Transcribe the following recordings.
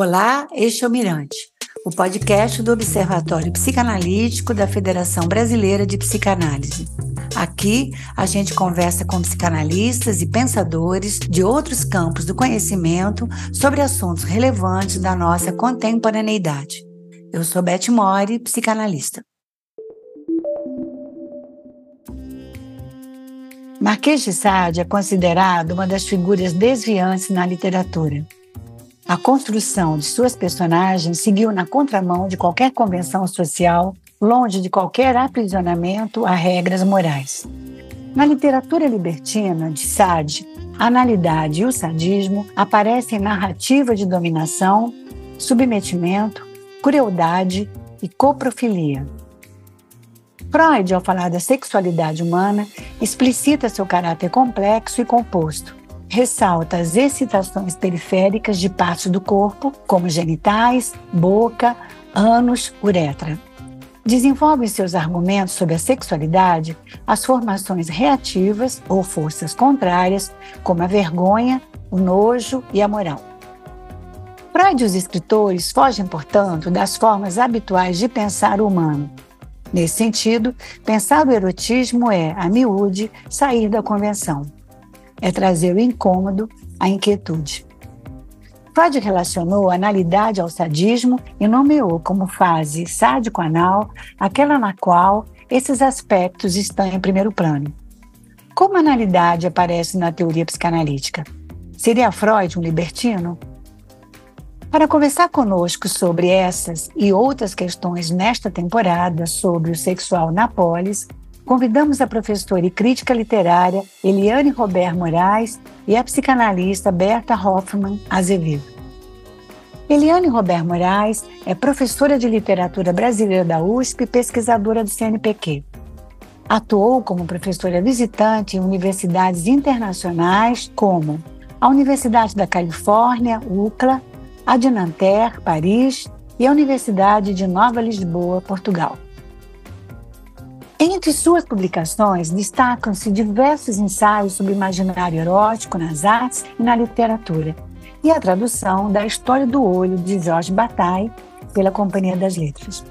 Olá, este é o Mirante, o podcast do Observatório Psicanalítico da Federação Brasileira de Psicanálise. Aqui a gente conversa com psicanalistas e pensadores de outros campos do conhecimento sobre assuntos relevantes da nossa contemporaneidade. Eu sou Beth Mori, psicanalista. Marquês de Sade é considerado uma das figuras desviantes na literatura. A construção de suas personagens seguiu na contramão de qualquer convenção social, longe de qualquer aprisionamento a regras morais. Na literatura libertina de Sade, a analidade e o sadismo aparecem em narrativa de dominação, submetimento, crueldade e coprofilia. Freud, ao falar da sexualidade humana, explicita seu caráter complexo e composto, ressalta as excitações periféricas de partes do corpo, como genitais, boca, ânus, uretra. Desenvolve seus argumentos sobre a sexualidade as formações reativas ou forças contrárias, como a vergonha, o nojo e a moral. Freud e os escritores fogem, portanto, das formas habituais de pensar o humano. Nesse sentido, pensar o erotismo é, a miúde, sair da convenção é trazer o incômodo, a inquietude. Freud relacionou a analidade ao sadismo e nomeou como fase sádico-anal aquela na qual esses aspectos estão em primeiro plano. Como a analidade aparece na teoria psicanalítica? Seria Freud um libertino? Para conversar conosco sobre essas e outras questões nesta temporada sobre o sexual na polis, convidamos a professora e crítica literária Eliane Robert Moraes e a psicanalista Berta Hoffman Azevedo. Eliane Robert Moraes é professora de literatura brasileira da USP e pesquisadora do CNPq. Atuou como professora visitante em universidades internacionais como a Universidade da Califórnia, UCLA, a de Nanterre, Paris e a Universidade de Nova Lisboa, Portugal. Entre suas publicações, destacam-se diversos ensaios sobre imaginário erótico nas artes e na literatura, e a tradução da História do Olho de Jorge Bataille pela Companhia das Letras.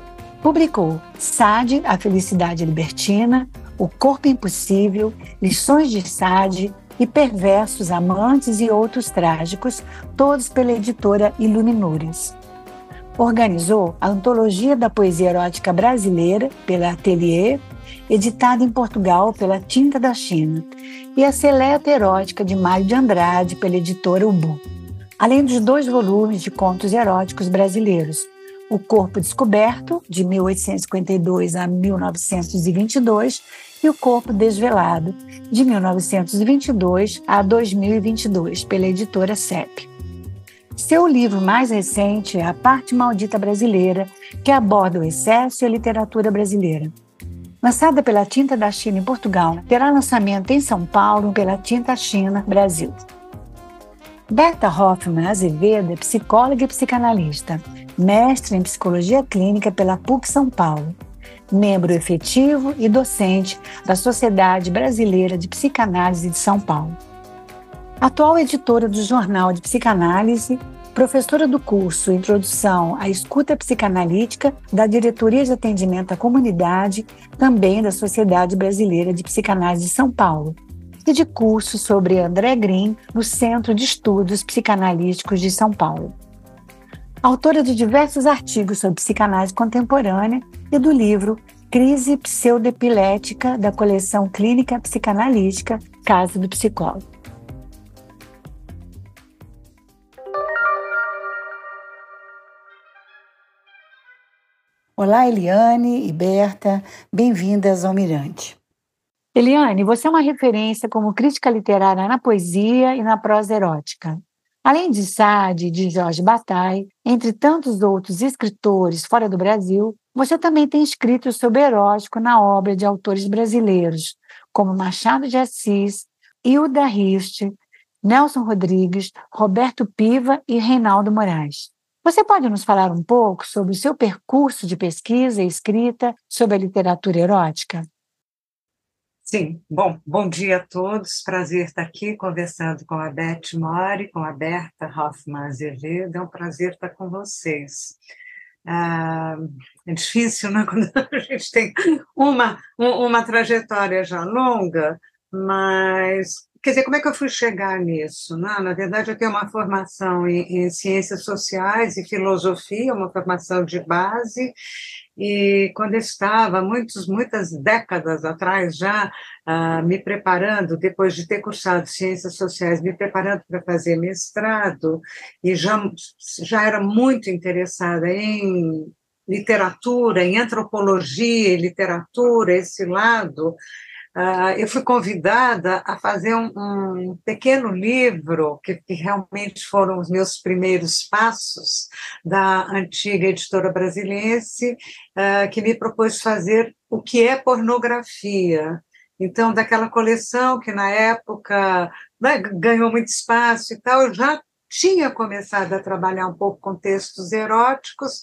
Publicou Sade, A Felicidade Libertina, O Corpo Impossível, Lições de Sade e Perversos Amantes e Outros Trágicos, todos pela editora Iluminures. Organizou a Antologia da Poesia Erótica Brasileira pela Atelier editada em Portugal pela Tinta da China, e a Seleta Erótica de Mário de Andrade, pela editora Ubu, além dos dois volumes de contos eróticos brasileiros, O Corpo Descoberto, de 1852 a 1922, e O Corpo Desvelado, de 1922 a 2022, pela editora CEP. Seu livro mais recente é A Parte Maldita Brasileira, que aborda o excesso e a literatura brasileira. Lançada pela Tinta da China em Portugal, terá lançamento em São Paulo pela Tinta China Brasil. Berta Hoffman Azevedo é psicóloga e psicanalista, mestre em psicologia clínica pela PUC São Paulo, membro efetivo e docente da Sociedade Brasileira de Psicanálise de São Paulo. Atual editora do Jornal de Psicanálise professora do curso Introdução à Escuta Psicanalítica da Diretoria de Atendimento à Comunidade, também da Sociedade Brasileira de Psicanálise de São Paulo, e de curso sobre André Green no Centro de Estudos Psicanalíticos de São Paulo. Autora de diversos artigos sobre psicanálise contemporânea e do livro Crise Pseudepilética da coleção Clínica Psicanalítica Casa do Psicólogo. Olá, Eliane e Berta, bem-vindas ao Mirante. Eliane, você é uma referência como crítica literária na poesia e na prosa erótica. Além de Sade e de Jorge Bataille, entre tantos outros escritores fora do Brasil, você também tem escrito sobre erótico na obra de autores brasileiros, como Machado de Assis, Hilda Rist, Nelson Rodrigues, Roberto Piva e Reinaldo Moraes. Você pode nos falar um pouco sobre o seu percurso de pesquisa e escrita sobre a literatura erótica? Sim, bom, bom dia a todos. Prazer estar aqui conversando com a Beth Mori, com a Berta Hoffman Azevedo. É um prazer estar com vocês. Ah, é difícil, né, quando a gente tem uma, uma trajetória já longa, mas quer dizer, como é que eu fui chegar nisso? Né? Na verdade, eu tenho uma formação em, em ciências sociais e filosofia, uma formação de base, e quando eu estava, muitos, muitas décadas atrás, já uh, me preparando, depois de ter cursado Ciências Sociais, me preparando para fazer mestrado, e já, já era muito interessada em literatura, em antropologia e literatura, esse lado, eu fui convidada a fazer um, um pequeno livro, que, que, realmente foram os meus primeiros passos, da antiga editora brasiliense, uh, que me propôs fazer o que é pornografia. Então, daquela coleção que na época né, ganhou muito espaço e tal, eu já tinha começado a trabalhar um pouco com textos eróticos,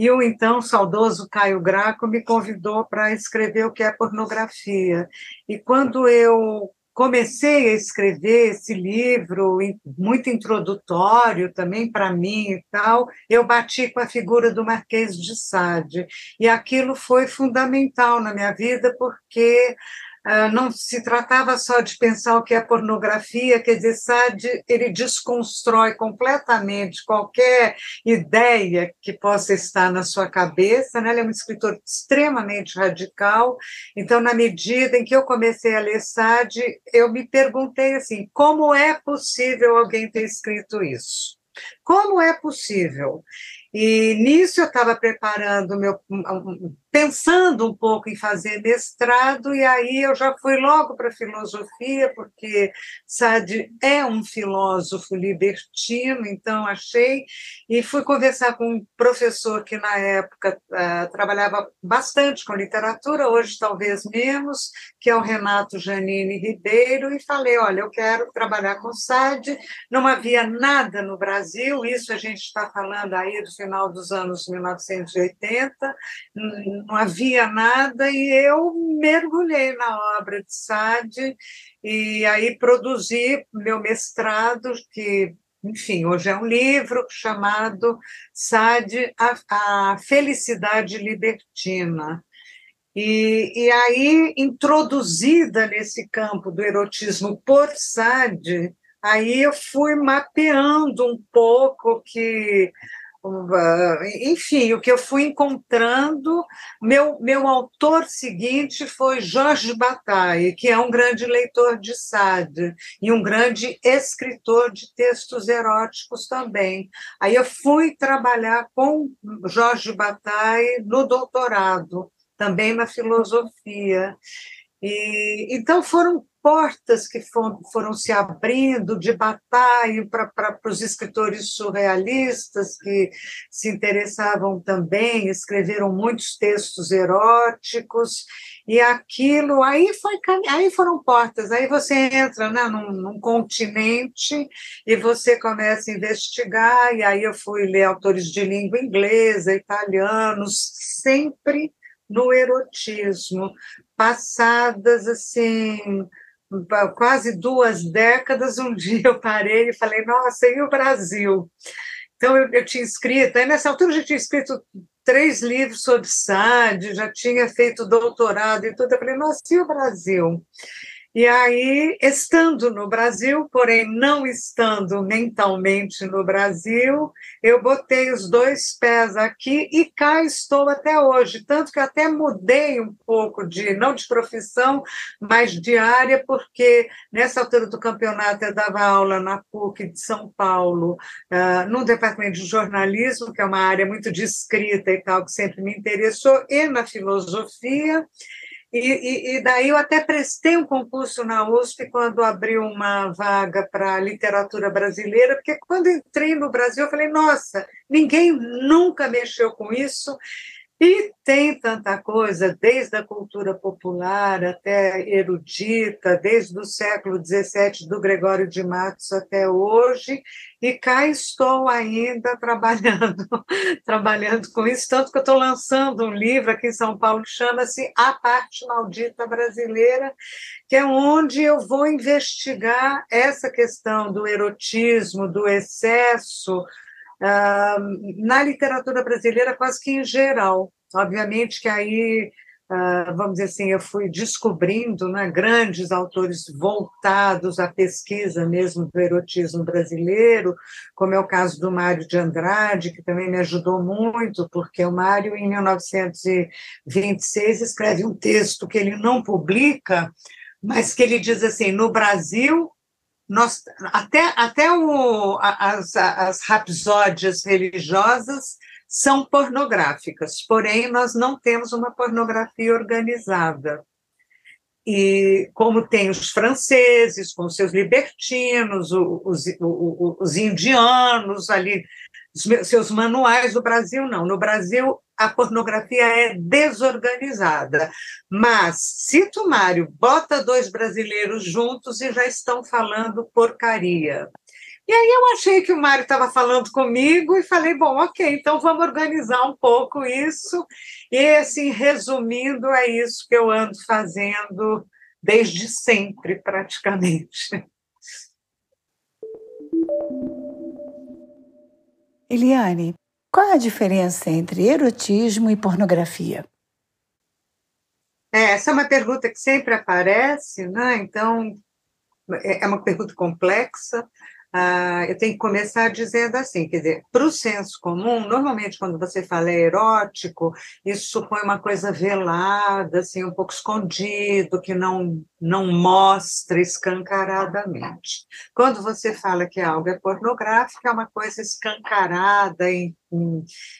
e o então saudoso Caio Graco me convidou para escrever o que é pornografia. E quando eu comecei a escrever esse livro, muito introdutório também para mim e tal, eu bati com a figura do Marquês de Sade. E aquilo foi fundamental na minha vida, porque não se tratava só de pensar o que é pornografia, quer dizer, Sade ele desconstrói completamente qualquer ideia que possa estar na sua cabeça, né? ele é um escritor extremamente radical, então, na medida em que eu comecei a ler Sade, eu me perguntei assim, como é possível alguém ter escrito isso? Como é possível? E nisso eu estava preparando meu, pensando um pouco em fazer mestrado, e aí eu já fui logo para filosofia, porque Sade é um filósofo libertino, então achei, e fui conversar com um professor que na época uh, trabalhava bastante com literatura, hoje talvez menos, que é o Renato Janine Ribeiro, e falei: olha, eu quero trabalhar com Sade, não havia nada no Brasil, isso a gente está falando aí do final dos anos 1980, não havia nada, e eu mergulhei na obra de Sade, e aí produzi meu mestrado, que, enfim, hoje é um livro chamado Sade, a, a Felicidade Libertina. E, e aí, introduzida nesse campo do erotismo por Sade, aí eu fui mapeando um pouco que enfim, o que eu fui encontrando, meu, meu autor seguinte foi Jorge Bataille, que é um grande leitor de Sade e um grande escritor de textos eróticos também. Aí eu fui trabalhar com Jorge Bataille no doutorado, também na filosofia. E, então foram portas que foram, foram se abrindo de batalha para os escritores surrealistas que se interessavam também, escreveram muitos textos eróticos, e aquilo aí foi aí foram portas, aí você entra né, num, num continente e você começa a investigar, e aí eu fui ler autores de língua inglesa, italianos, sempre no erotismo, passadas assim quase duas décadas, um dia eu parei e falei, nossa, e o Brasil? Então, eu, eu tinha escrito, aí nessa altura eu já tinha escrito três livros sobre SAD, já tinha feito doutorado e tudo. Eu falei, nossa, e o Brasil? E aí, estando no Brasil, porém não estando mentalmente no Brasil, eu botei os dois pés aqui e cá estou até hoje. Tanto que até mudei um pouco de, não de profissão, mas de área, porque nessa altura do campeonato eu dava aula na PUC de São Paulo, uh, departamento de jornalismo, que é uma área muito de escrita e tal, que sempre me interessou, e na filosofia. E, e, e, daí eu até prestei um concurso na USP quando abriu uma vaga para literatura brasileira, porque quando entrei no Brasil eu falei, nossa, ninguém nunca mexeu com isso. E tem tanta coisa, desde a cultura popular até erudita, desde o século XVII, do Gregório de Matos até hoje, e cá estou ainda trabalhando, trabalhando com isso, tanto que eu estou lançando um livro aqui em São Paulo que chama-se A Parte Maldita Brasileira, que é onde eu vou investigar essa questão do erotismo, do excesso, na literatura brasileira quase que em geral. Obviamente que aí, uh, vamos dizer assim, eu fui descobrindo né, grandes autores voltados à pesquisa mesmo do erotismo brasileiro, como é o caso do Mário de Andrade, que também me ajudou muito, porque o Mário, em 1926, escreve um texto que ele não publica, mas que ele diz assim: no Brasil nós, até, até o, as, as rapsódias religiosas são pornográficas, porém nós não temos uma pornografia organizada. E como tem os franceses, com seus libertinos, os, os, os indianos ali, seus manuais, no Brasil não. No Brasil, a pornografia é desorganizada. Mas cito Mário, bota dois brasileiros juntos e já estão falando porcaria. E aí eu achei que o Mário estava falando comigo e falei, bom, ok, então vamos organizar um pouco isso. E assim, resumindo, é isso que eu ando fazendo desde sempre, praticamente. Eliane, qual é a diferença entre erotismo e pornografia? É, essa é uma pergunta que sempre aparece, né? Então, é, é uma pergunta complexa. Ah, eu tenho que começar dizendo assim, quer dizer, para o senso comum, normalmente quando você fala erótico, isso supõe uma coisa velada, assim, um pouco escondido, que não, não mostra escancaradamente. Quando você fala que algo é pornográfico, é uma coisa escancarada,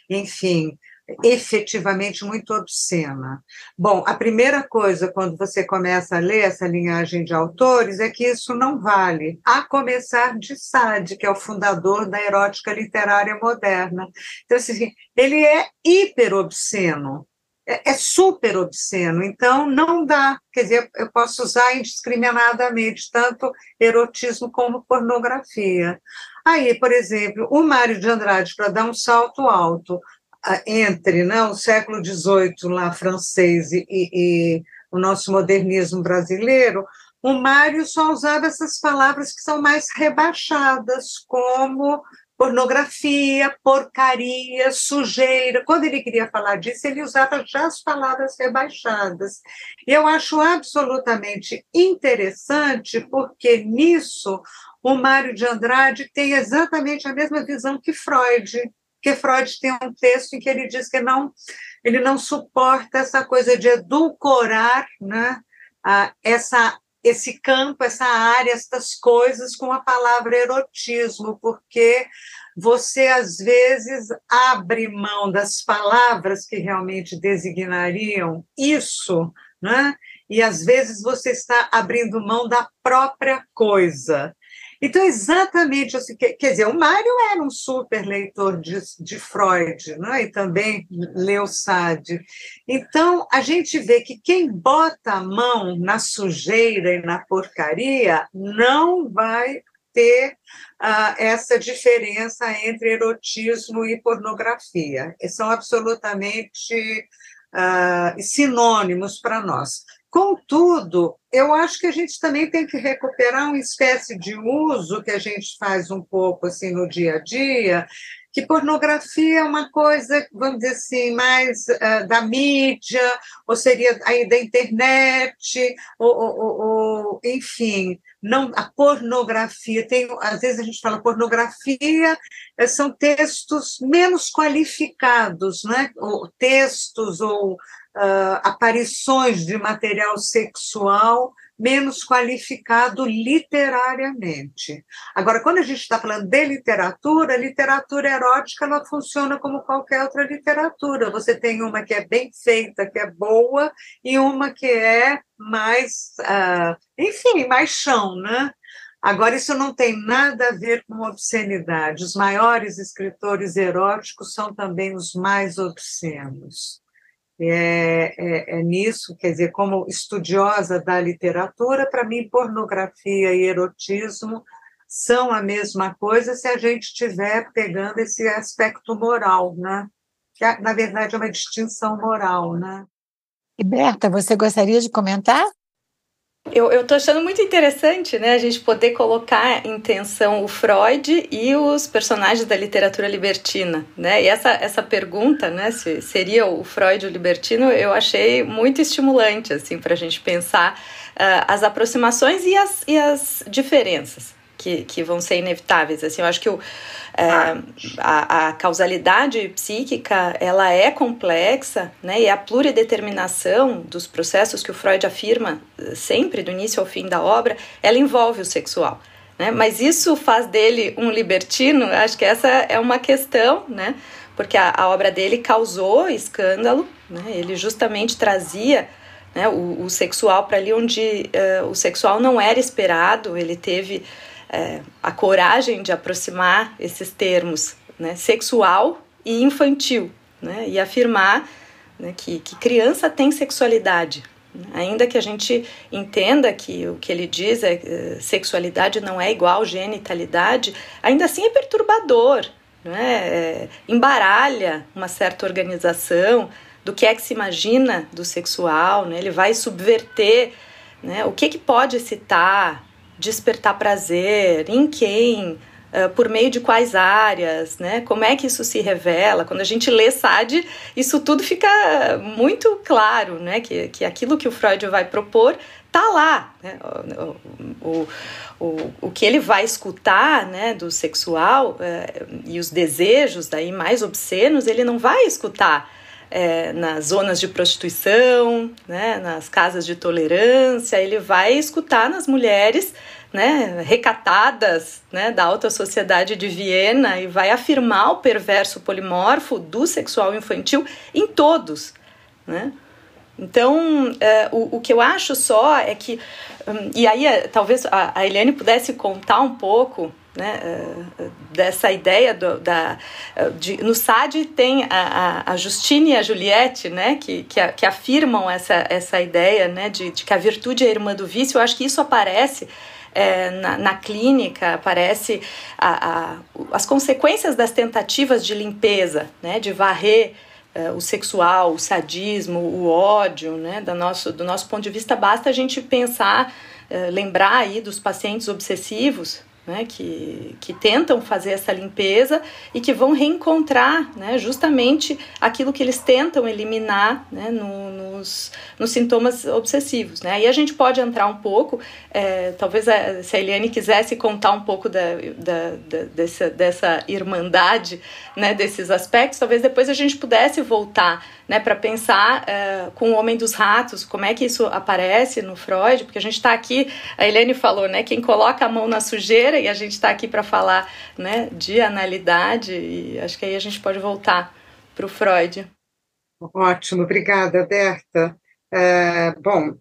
enfim, efetivamente muito obscena. Bom, a primeira coisa, quando você começa a ler essa linhagem de autores, é que isso não vale, a começar de Sade, que é o fundador da erótica literária moderna. Então, assim, ele é hiper obsceno, é, é super obsceno, então não dá, quer dizer, eu posso usar indiscriminadamente tanto erotismo como pornografia. Aí, por exemplo, o Mário de Andrade, para dar um salto alto, entre né, o século XVIII lá francês e, e, o nosso modernismo brasileiro, o Mário só usava essas palavras que são mais rebaixadas, como pornografia, porcaria, sujeira. Quando ele queria falar disso, ele usava já as palavras rebaixadas. Eu acho absolutamente interessante, porque nisso o Mário de Andrade tem exatamente a mesma visão que Freud porque Freud tem um texto em que ele diz que não, ele não suporta essa coisa de edulcorar né, a, essa, esse campo, essa área, estas coisas com a palavra erotismo, porque você às vezes abre mão das palavras que realmente designariam isso, né? e às vezes você está abrindo mão da própria coisa. Então, exatamente assim, quer dizer, o Mário era um super leitor de, de Freud, né? e também leu Sade. Então, a gente vê que quem bota a mão na sujeira e na porcaria não vai ter uh, essa diferença entre erotismo e pornografia. São absolutamente uh, sinônimos para nós. Contudo, eu acho que a gente também tem que recuperar uma espécie de uso que a gente faz um pouco assim no dia a dia, que pornografia é uma coisa, vamos dizer assim, mais uh, da mídia, ou seria aí da internet, ou, ou, ou, enfim, não a pornografia tem, às vezes a gente fala pornografia eh, são textos menos qualificados, né? Ou textos ou uh, aparições de material sexual menos qualificado literariamente. Agora, quando a gente está falando de literatura, literatura erótica ela funciona como qualquer outra literatura. Você tem uma que é bem feita, que é boa, e uma que é mais, uh, enfim, mais chão, né? Agora, isso não tem nada a ver com obscenidade. Os maiores escritores eróticos são também os mais obscenos. É, é, é, nisso, quer dizer, como estudiosa da literatura, para mim, pornografia e erotismo são a mesma coisa se a gente estiver pegando esse aspecto moral, né? Que, na verdade, é uma distinção moral, né? E Berta, você gostaria de comentar? Eu, eu tô achando muito interessante, né, a gente poder colocar em tensão o Freud e os personagens da literatura libertina, né, e essa, essa pergunta, né, se seria o Freud o libertino, eu achei muito estimulante, assim, para a gente pensar uh, as aproximações e as, e as diferenças que, que vão ser inevitáveis, assim, eu acho que o é, a, a, causalidade psíquica ela é complexa, né? E a plurideterminação dos processos que o Freud afirma eh, sempre do início ao fim da obra, ela envolve o sexual. Né? Mas isso faz dele um libertino? Acho que essa é uma questão, né? Porque a, a obra dele causou escândalo, né? Ele justamente trazia né, o, o sexual para ali onde uh, o sexual não era esperado. Ele teve é, a coragem de aproximar esses termos né, sexual e infantil, né, e afirmar né, que, que criança tem sexualidade. Né. Ainda que a gente entenda que o que ele diz é, é sexualidade não é igual genitalidade, ainda assim é perturbador, né? É, embaralha uma certa organização do que é que se imagina do sexual, né? ele vai subverter né? o que, que pode citar, despertar prazer, em quem, uh, por meio de quais áreas, né? Como é que isso se revela? Quando a gente lê Sade, isso tudo fica muito claro, né? Que, que aquilo que o Freud vai propor tá lá, né? O, o, o, o que ele vai escutar, né, do sexual uh, e os desejos daí mais obscenos, ele não vai escutar é, nas zonas de prostituição, né, nas casas de tolerância, ele vai escutar nas mulheres né, recatadas né, da alta sociedade de Viena e vai afirmar o perverso polimorfo do sexual infantil em todos. Né? Então, é, o, o que eu acho só é que, um, e aí é, talvez a, a Eliane pudesse contar um pouco né, eh, dessa ideia do, da de, no SAD tem a, a, Justine e a Juliette né, que, que, que, afirmam essa, essa ideia né, de, de que a virtude é irmã do vício. Eu acho que isso aparece é, na, na, clínica, aparece a, a, as consequências das tentativas de limpeza, né, de varrer o sexual, o sadismo, o ódio, né, do nosso, do nosso ponto de vista, basta a gente pensar, lembrar aí dos pacientes obsessivos, né, que, que tentam fazer essa limpeza e que vão reencontrar né, justamente aquilo que eles tentam eliminar né, no, nos, nos sintomas obsessivos. Né? Aí a gente pode entrar um pouco, é, talvez a, se a Eliane quisesse contar um pouco da, da, da, dessa, dessa irmandade, né, desses aspectos, talvez depois a gente pudesse voltar né, para pensar uh, com o Homem dos Ratos, como é que isso aparece no Freud, porque a gente está aqui, a Helene falou, né, quem coloca a mão na sujeira, e a gente está aqui para falar né, de analidade, e acho que aí a gente pode voltar para o Freud. Ótimo, obrigada, Berta. É, bom,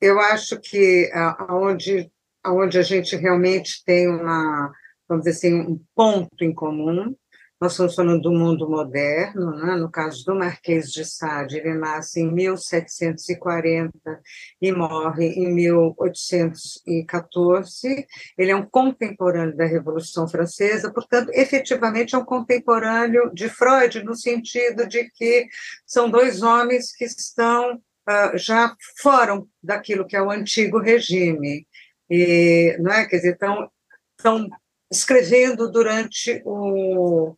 eu acho que aonde, aonde a gente realmente tem uma, vamos dizer assim, um ponto em comum nós estamos falando do mundo moderno, né? no caso do Marquês de Sade, ele nasce em 1740 e morre em 1814. Ele é um contemporâneo da Revolução Francesa, portanto, efetivamente é um contemporâneo de Freud, no sentido de que são dois homens que estão uh, já foram daquilo que é o antigo regime. E, não é? Quer dizer, estão, estão escrevendo durante o,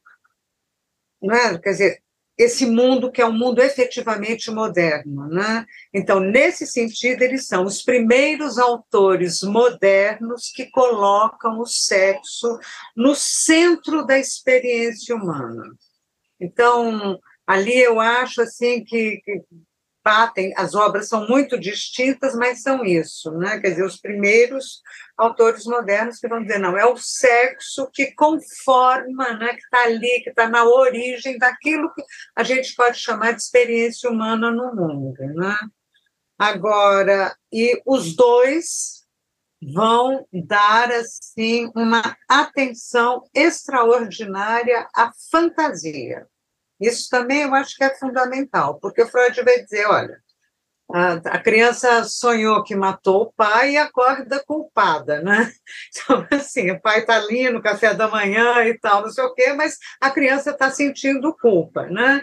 né? quer dizer, esse mundo que é um mundo efetivamente moderno. Né? Então, nesse sentido, eles são os primeiros autores modernos que colocam o sexo no centro da experiência humana. Então, ali eu acho assim que, que batem, as obras são muito distintas, mas são isso, né? Quer dizer, os primeiros autores modernos que vão dizer, não, é o sexo que conforma, né, que está ali, que está na origem daquilo que a gente pode chamar de experiência humana no mundo, né? Agora, e os dois vão dar assim uma atenção extraordinária à fantasia. Isso também eu acho que é fundamental, porque Freud vai dizer, olha, a, criança sonhou que matou o pai e acorda culpada, né? Então, assim, o pai está ali no café da manhã e tal, não sei o quê, mas a criança está sentindo culpa, né?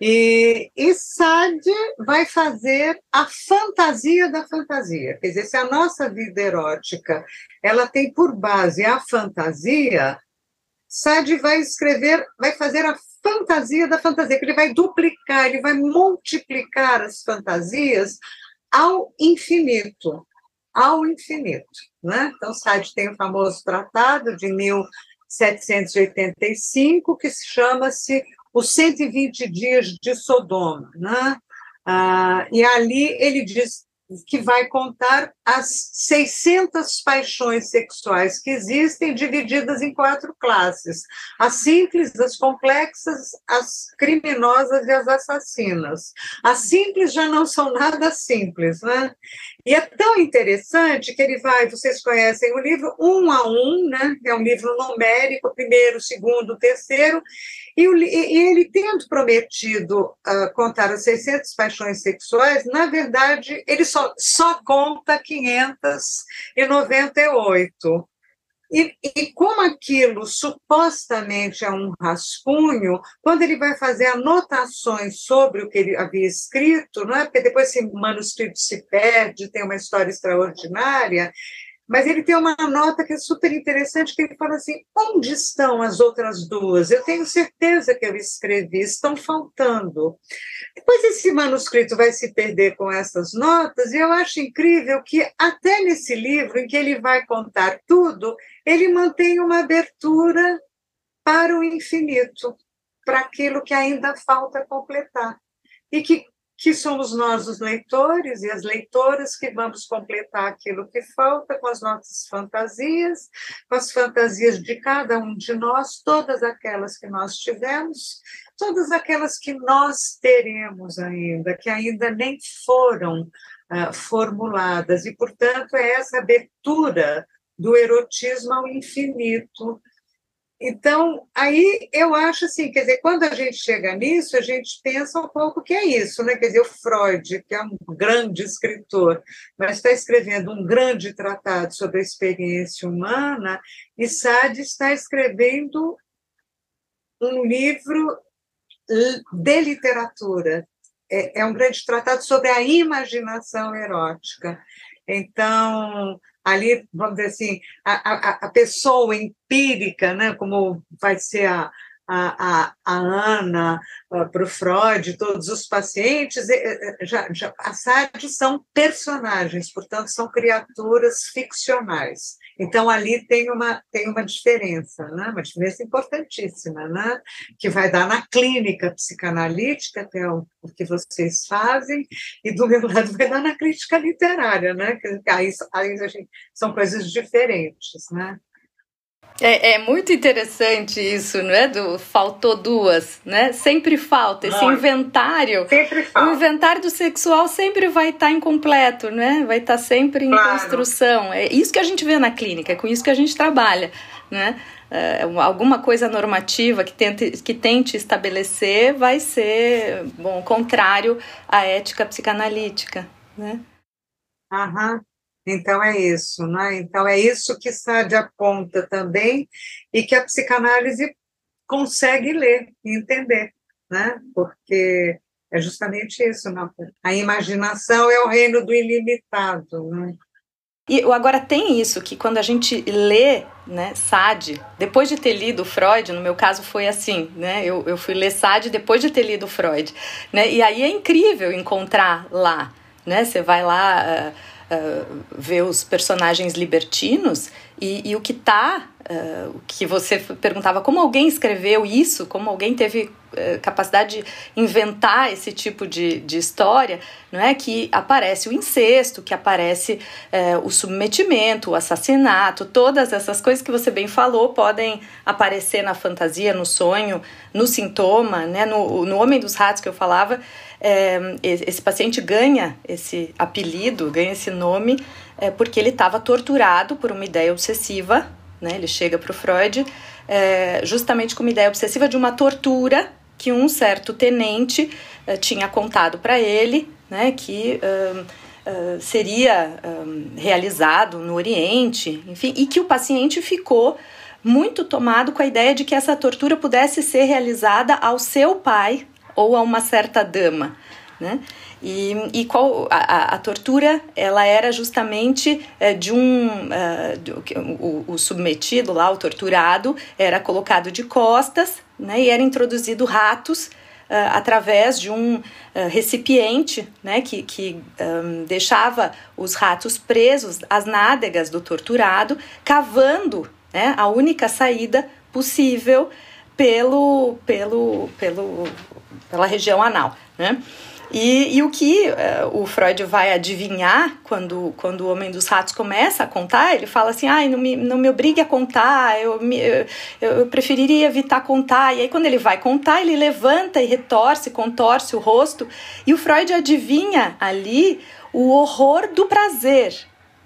E, e Sade vai fazer a fantasia da fantasia. Quer dizer, se a nossa vida erótica ela tem por base a fantasia, Sade vai escrever, vai fazer a fantasia da fantasia, que ele vai duplicar, ele vai multiplicar as fantasias ao infinito, ao infinito. Né? Então, Sade tem o famoso tratado de 1785, que se chama-se Os 120 Dias de Sodoma. Né? Ah, e ali ele diz que vai contar as 600 paixões sexuais que existem, divididas em quatro classes: as simples, as complexas, as criminosas e as assassinas. As simples já não são nada simples, né? E é tão interessante que ele vai, vocês conhecem o livro um a um, né? É um livro numérico, primeiro, segundo, terceiro, e, o, e ele tendo prometido uh, contar as 600 paixões sexuais, na verdade, ele só, só conta 598. E, e, como aquilo supostamente é um rascunho, quando ele vai fazer anotações sobre o que ele havia escrito, não é? porque depois esse manuscrito se perde, tem uma história extraordinária, mas ele tem uma nota que é super interessante, que ele fala assim, onde estão as outras duas? Eu tenho certeza que eu escrevi, estão faltando. Depois esse manuscrito vai se perder com essas notas, e eu acho incrível que até nesse livro, em que ele vai contar tudo, ele mantém uma abertura para o infinito, para aquilo que ainda falta completar. E que que somos nós, os leitores e as leitoras, que vamos completar aquilo que falta com as nossas fantasias, com as fantasias de cada um de nós, todas aquelas que nós tivemos, todas aquelas que nós teremos ainda, que ainda nem foram uh, formuladas, e, portanto, é essa abertura do erotismo ao infinito, então, aí eu acho assim, quer dizer, quando a gente chega nisso, a gente pensa um pouco que é isso, né? Quer dizer, o Freud, que é um grande escritor, mas está escrevendo um grande tratado sobre a experiência humana, e Sade está escrevendo um livro de literatura. É, é um grande tratado sobre a imaginação erótica. Então, ali, vamos dizer assim, a, a, a pessoa empírica, né, como vai ser a, a, a, a Ana, para o Freud, todos os pacientes, já, já, as SAD são personagens, portanto, são criaturas ficcionais. Então, ali tem uma, tem uma diferença, né? uma diferença importantíssima, né? que vai dar na clínica psicanalítica, que é o, o que vocês fazem, e do meu lado vai dar na crítica literária, né? que aí, aí gente, são coisas diferentes. Né? É, é, muito interessante isso, não é? Do faltou duas, né? Sempre falta esse inventário. Sempre falta. O inventário do sexual sempre vai estar tá incompleto, né? Vai estar tá sempre em claro. construção. É isso que a gente vê na clínica, é com isso que a gente trabalha, né? É, alguma coisa normativa que tente, que tente estabelecer vai ser, bom, contrário à ética psicanalítica, né? Aham. Então é isso, né? Então é isso que Sade aponta também e que a psicanálise consegue ler e entender, né? Porque é justamente isso, né? a imaginação é o reino do ilimitado, né? E agora tem isso que quando a gente lê, né, Sade, depois de ter lido Freud, no meu caso foi assim, né? Eu, eu fui ler Sade depois de ter lido Freud, né? E aí é incrível encontrar lá, né? Você vai lá uh, uh, os personagens libertinos e, e o que tá, uh, o que você perguntava, como alguém escreveu isso, como alguém teve uh, capacidade de inventar esse tipo de, de história, não é? Que aparece o incesto, que aparece uh, o submetimento, o assassinato, todas essas coisas que você bem falou podem aparecer na fantasia, no sonho, no sintoma, né? No, no Homem dos Ratos que eu falava, é, esse paciente ganha esse apelido, ganha esse nome, é, porque ele estava torturado por uma ideia obsessiva, né? Ele chega para o Freud é, justamente com uma ideia obsessiva de uma tortura que um certo tenente uh, tinha contado para ele né, que uh, uh, seria realizado no Oriente, enfim, e que o paciente ficou muito tomado com a ideia de que essa tortura pudesse ser realizada ao seu pai ou a uma certa dama. Né? E, e qual a, a, tortura ela era justamente é, de um uh, de, o, o, submetido lá o torturado era colocado de costas né, e era introduzido ratos uh, através de um uh, recipiente né, que, que um, deixava os ratos presos às nádegas do torturado cavando né, a única saída possível pelo, pelo, pelo, pela região anal. Né? E, e o que uh, o Freud vai adivinhar quando, quando o Homem dos Ratos começa a contar, ele fala assim: ai, não me, não me obrigue a contar, eu, me, eu, eu preferiria evitar contar. E aí, quando ele vai contar, ele levanta e retorce, contorce o rosto, e o Freud adivinha ali o horror do prazer,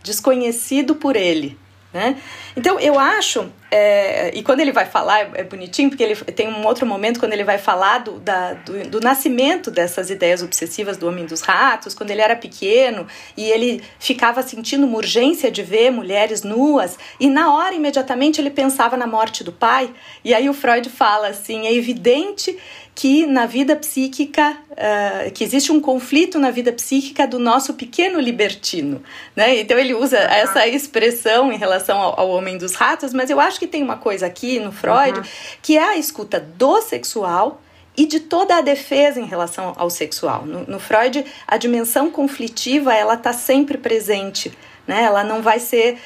desconhecido por ele. Né? Então eu acho, é, e quando ele vai falar, é, bonitinho, porque ele tem um outro momento quando ele vai falar do, da, do, do, nascimento dessas ideias obsessivas do homem dos ratos, quando ele era pequeno e ele ficava sentindo uma urgência de ver mulheres nuas, e na hora imediatamente ele pensava na morte do pai, e aí o Freud fala assim: é evidente que na vida psíquica, uh, que existe um conflito na vida psíquica do nosso pequeno libertino, né? Então ele usa essa expressão em relação ao, ao homem dos ratos, mas eu acho que tem uma coisa aqui no Freud uhum. que é a escuta do sexual e de toda a defesa em relação ao sexual. No, no Freud, a dimensão conflitiva ela está sempre presente né? Ela não vai ser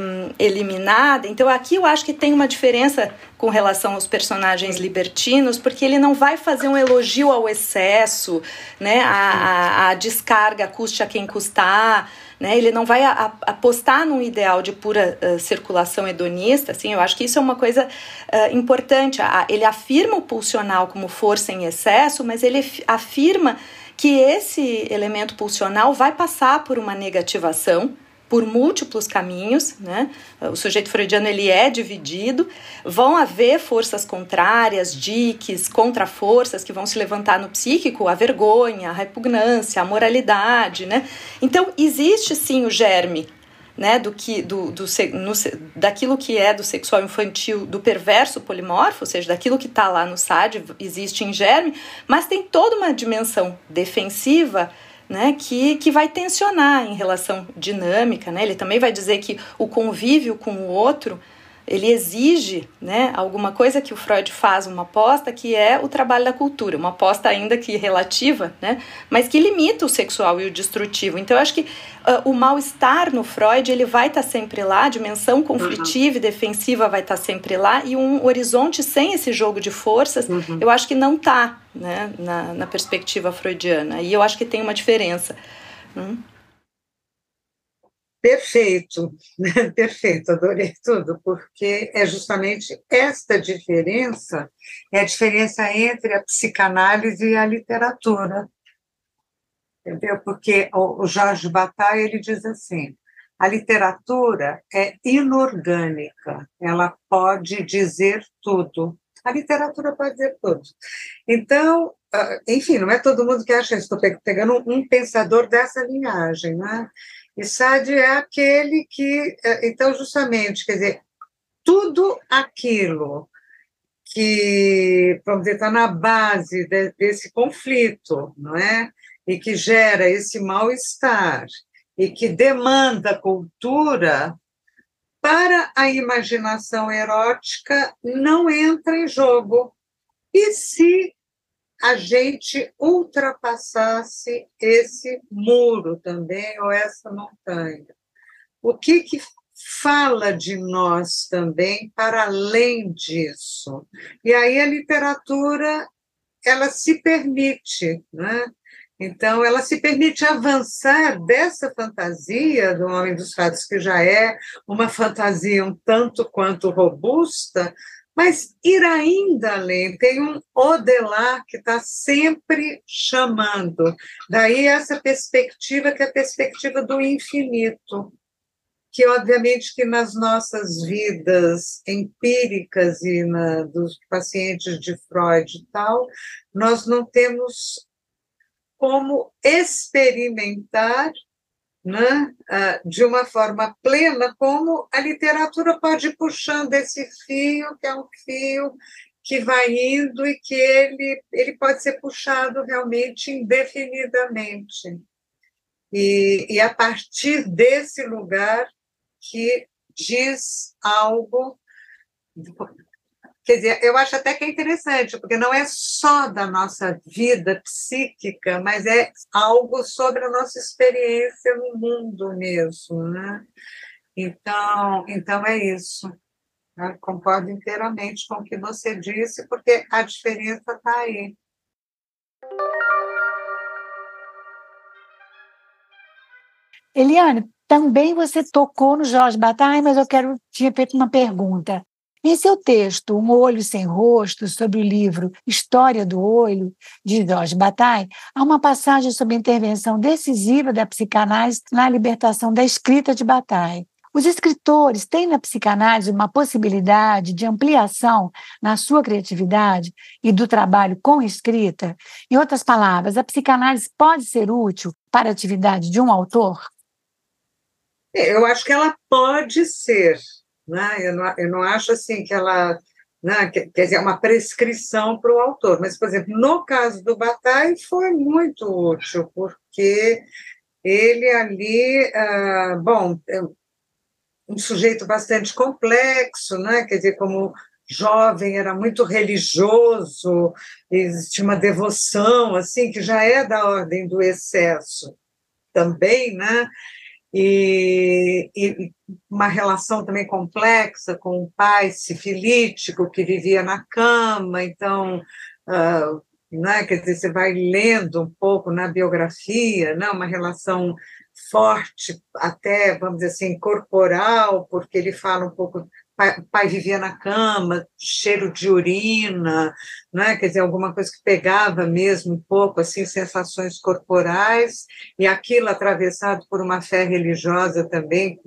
um, eliminada. Então aqui eu acho que tem uma diferença com relação aos personagens libertinos, porque ele não vai fazer um elogio ao excesso, né? A, a, a descarga custe a quem custar. Né, ele não vai a, apostar num ideal de pura uh, circulação hedonista, assim, eu acho que isso é uma coisa uh, importante. ele afirma o pulsional como força em excesso, mas ele afirma que esse elemento pulsional vai passar por uma negativação, por múltiplos caminhos, né? O sujeito freudiano ele é dividido, vão haver forças contrárias, diques, contra-forças que vão se levantar no psíquico, a vergonha, a repugnância, a moralidade, né? Então existe sim o germe né, do que do, do no, daquilo que é do sexual infantil, do perverso polimorfo, ou seja, daquilo que está lá no SAD, existe em germe, mas tem toda uma dimensão defensiva né, que, que vai tensionar em relação dinâmica, né? Ele também vai dizer que o convívio com o outro ele exige né, alguma coisa que o Freud faz uma aposta que é o trabalho da cultura, uma aposta ainda que relativa, né, mas que limita o sexual e o destrutivo. Então eu acho que uh, o mal-estar no Freud ele vai estar tá sempre lá, a dimensão conflitiva uhum. e defensiva vai estar tá sempre lá e um horizonte sem esse jogo de forças, uhum. eu acho que não está né, na, na perspectiva freudiana. E eu acho que tem uma diferença. Hum? Perfeito, perfeito, adorei tudo, porque é justamente esta diferença, é a diferença entre a psicanálise e a literatura, entendeu? Porque o Jorge Bataille, ele diz assim, a literatura é inorgânica, ela pode dizer tudo, a literatura pode dizer tudo. Então, ah, enfim, não é todo mundo que acha isso, estou pegando um pensador dessa linhagem, né? E Sade é aquele que, é, então, justamente, quer dizer, tudo aquilo que, vamos dizer, está na base de, desse conflito, não é? E que gera esse mal-estar e que demanda cultura, para a imaginação erótica não entra em jogo. E se a gente ultrapassasse esse muro também, ou essa montanha. O que, que fala de nós também para além disso? E aí a literatura ela se permite, né? Então, ela se permite avançar dessa fantasia do Homem dos Fatos, que já é uma fantasia um tanto quanto robusta, mas ir ainda além, tem um Odelar que está sempre chamando. Daí essa perspectiva que é a perspectiva do infinito. que obviamente que nas nossas vidas empíricas e na, dos pacientes de Freud e tal, nós não temos como experimentar né, de uma forma plena como a literatura pode ir puxando esse fio, que é um fio que vai indo e que ele, ele pode ser puxado realmente indefinidamente. E, e a partir desse lugar que diz algo. Quer dizer, eu acho até que é interessante, porque não é só da nossa vida psíquica, mas é algo sobre a nossa experiência no mundo mesmo, né? Então, então é isso. Concordo inteiramente com o que você disse, porque a diferença está aí. Eliane, também você tocou no Jorge Bataille, mas eu quero tinha feito uma pergunta. Em seu texto, Um Olho Sem Rosto, sobre o livro História do Olho, de Jorge Bataille, há uma passagem sobre a intervenção decisiva da psicanálise na libertação da escrita de Bataille. Os escritores têm na psicanálise uma possibilidade de ampliação na sua criatividade e do trabalho com escrita? Em outras palavras, a psicanálise pode ser útil para a atividade de um autor? É, eu acho que ela pode ser, né? eu, não, eu não acho assim que ela. Né? Quer dizer, é uma prescrição para o autor, mas, por exemplo, no caso do Bataille foi muito útil, porque ele ali, ah, bom, é um sujeito bastante complexo, né? quer dizer, como jovem, era muito religioso, existia uma devoção, assim, que já é da ordem do excesso também, né? E, e, uma relação também complexa com o pai sifilítico que vivia na cama, então, uh, né, quer dizer, você vai lendo um pouco na biografia, né, uma relação forte, até, vamos dizer assim, corporal, porque ele fala um pouco pai, pai vivia na cama, cheiro de urina, né? quer dizer, alguma coisa que pegava mesmo um pouco, assim, sensações corporais, e aquilo atravessado por uma fé religiosa também,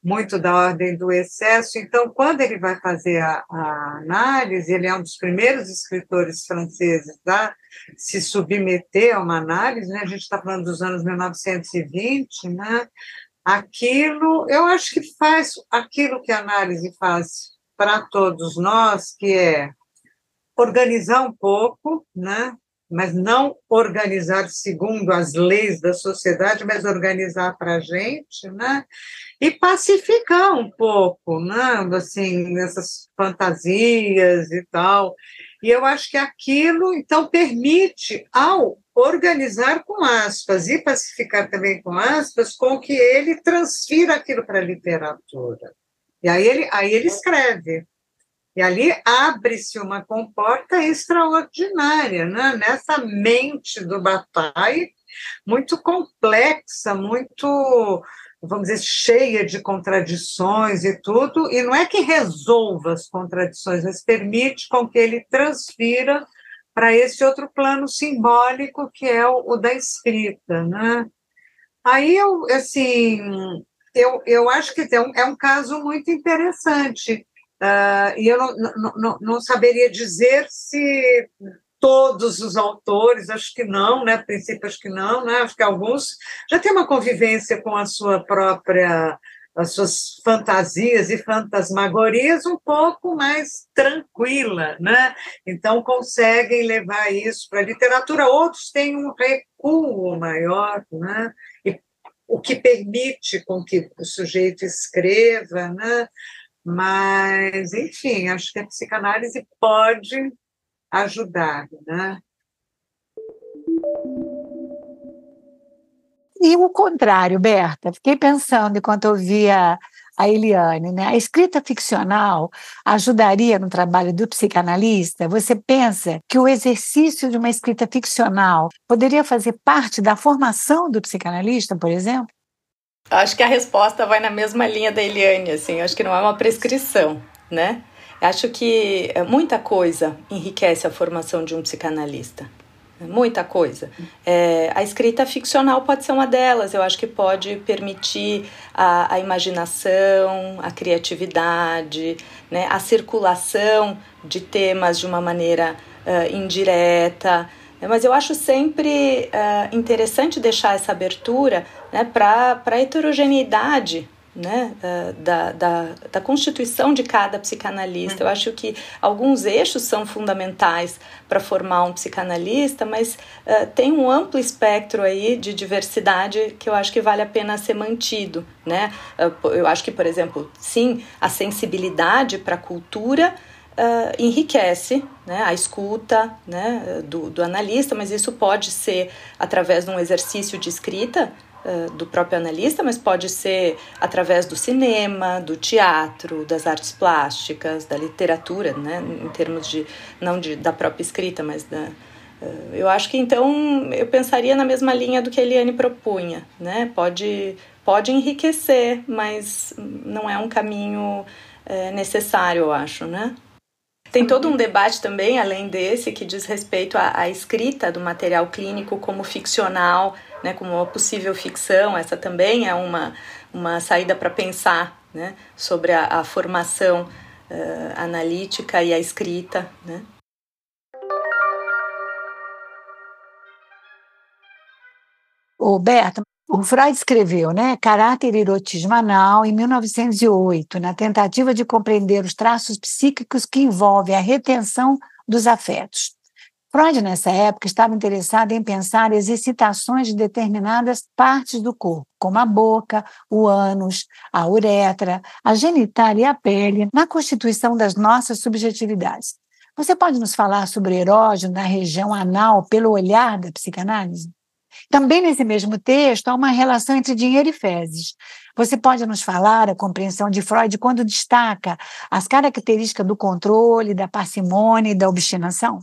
muito da ordem do excesso. Então, quando ele vai fazer a, a análise, ele é um dos primeiros escritores franceses a se submeter a uma análise, né? a gente está falando dos anos 1920, né? Aquilo, eu acho que faz aquilo que a análise faz para todos nós, que é organizar um pouco, né? mas não organizar segundo as leis da sociedade, mas organizar para a gente, né? e pacificar um pouco, né? assim, essas fantasias e tal. E eu acho que aquilo, então, permite ao organizar com aspas e pacificar também com aspas, com que ele transfira aquilo para a literatura. E aí ele, aí ele escreve. E ali abre-se uma comporta extraordinária, né? nessa mente do Bataille, muito complexa, muito vamos dizer, cheia de contradições e tudo, e não é que resolva as contradições, mas permite com que ele transfira para esse outro plano simbólico que é o, o, da escrita, né? Aí eu, assim, eu, eu acho que é um, é um caso muito interessante, uh, e eu não, não, não, não saberia dizer se todos os autores, acho que não, né? A princípio, acho que não, né? Acho que alguns já têm uma convivência com a sua própria as suas fantasias e fantasmagorias um pouco mais tranquila, né? Então conseguem levar isso para a literatura. Outros têm um recuo maior, né? E o que permite com que o sujeito escreva, né? Mas, enfim, acho que a psicanálise pode ajudar, né? E o contrário, Berta, fiquei pensando enquanto eu via a Eliane, né? A escrita ficcional ajudaria no trabalho do psicanalista? Você pensa que o exercício de uma escrita ficcional poderia fazer parte da formação do psicanalista, por exemplo? Acho que a resposta vai na mesma linha da Eliane, assim, acho que não é uma prescrição, né? Acho que muita coisa enriquece a formação de um psicanalista. Muita coisa. É, a escrita ficcional pode ser uma delas, eu acho que pode permitir a, a imaginação, a criatividade, né, a circulação de temas de uma maneira uh, indireta. Mas eu acho sempre uh, interessante deixar essa abertura né, para a heterogeneidade né, da, da, da constituição de cada psicanalista. Eu acho que alguns eixos são fundamentais para formar um psicanalista, mas uh, tem um amplo espectro aí de diversidade que eu acho que vale a pena ser mantido. Né? Eu acho que, por exemplo, sim, a sensibilidade para a cultura Uh, enriquece né, a escuta né, do, do analista, mas isso pode ser através de um exercício de escrita do próprio analista, mas pode ser através do cinema, do teatro, das artes plásticas, da literatura, né, em termos de, não de, da própria escrita, mas da, uh, eu acho que então eu pensaria na mesma linha do que a Eliane propunha, né? Pode, pode enriquecer, mas não é um caminho é, necessário, eu acho, né? Tem todo um debate também, além desse, que diz respeito à, à escrita do material clínico como ficcional, né, como uma possível ficção. Essa também é uma, uma saída para pensar né, sobre a, a formação uh, analítica e a escrita. Né. Ô, Berta, o Freud escreveu, né, Caráter erotismanal em 1908, na tentativa de compreender os traços psíquicos que envolvem a retenção dos afetos. Freud, nessa época, estava interessado em pensar as excitações de determinadas partes do corpo, como a boca, o ânus, a uretra, a genitália e a pele, na constituição das nossas subjetividades. Você pode nos falar sobre erógeno na região anal pelo olhar da psicanálise? Também nesse mesmo texto há uma relação entre dinheiro e fezes. Você pode nos falar a compreensão de Freud quando destaca as características do controle, da parcimônia e da obstinação?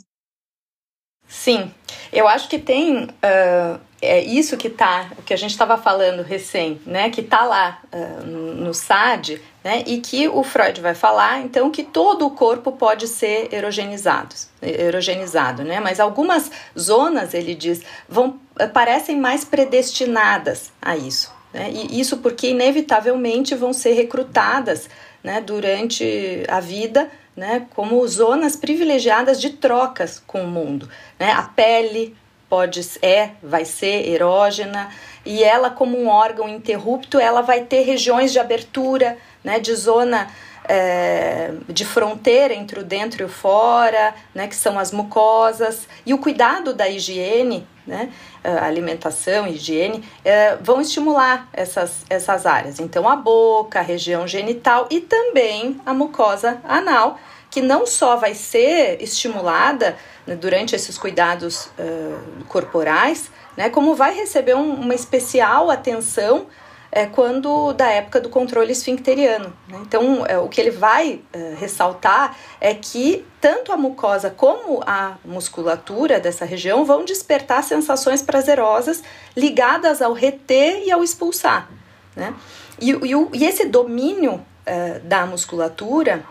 Sim, eu acho que tem uh, é isso que tá, o que a gente estava falando recém, né, que tá lá uh, no SAD, né, e que o Freud vai falar, então, que todo o corpo pode ser erogenizado, erogenizado, né, mas algumas zonas, ele diz, vão, parecem mais predestinadas a isso, né, e isso porque inevitavelmente vão ser recrutadas, né, durante a vida, né, como zonas privilegiadas de trocas com o mundo, né, a pele, pode é, vai ser erógena e ela como um órgão interrupto, ela vai ter regiões de abertura, né, de zona é, de fronteira entre o dentro e o fora, né, que são as mucosas, e o cuidado da higiene, né, alimentação, higiene, é, vão estimular essas, essas áreas. Então, a boca, a região genital e também a mucosa anal, que não só vai ser estimulada né, durante esses cuidados uh, corporais, né, como vai receber um, uma especial atenção é, quando da época do controle esfincteriano. Né? Então, é, o que ele vai é, ressaltar é que tanto a mucosa como a musculatura dessa região vão despertar sensações prazerosas ligadas ao reter e ao expulsar. Né? E, e, e esse domínio é, da musculatura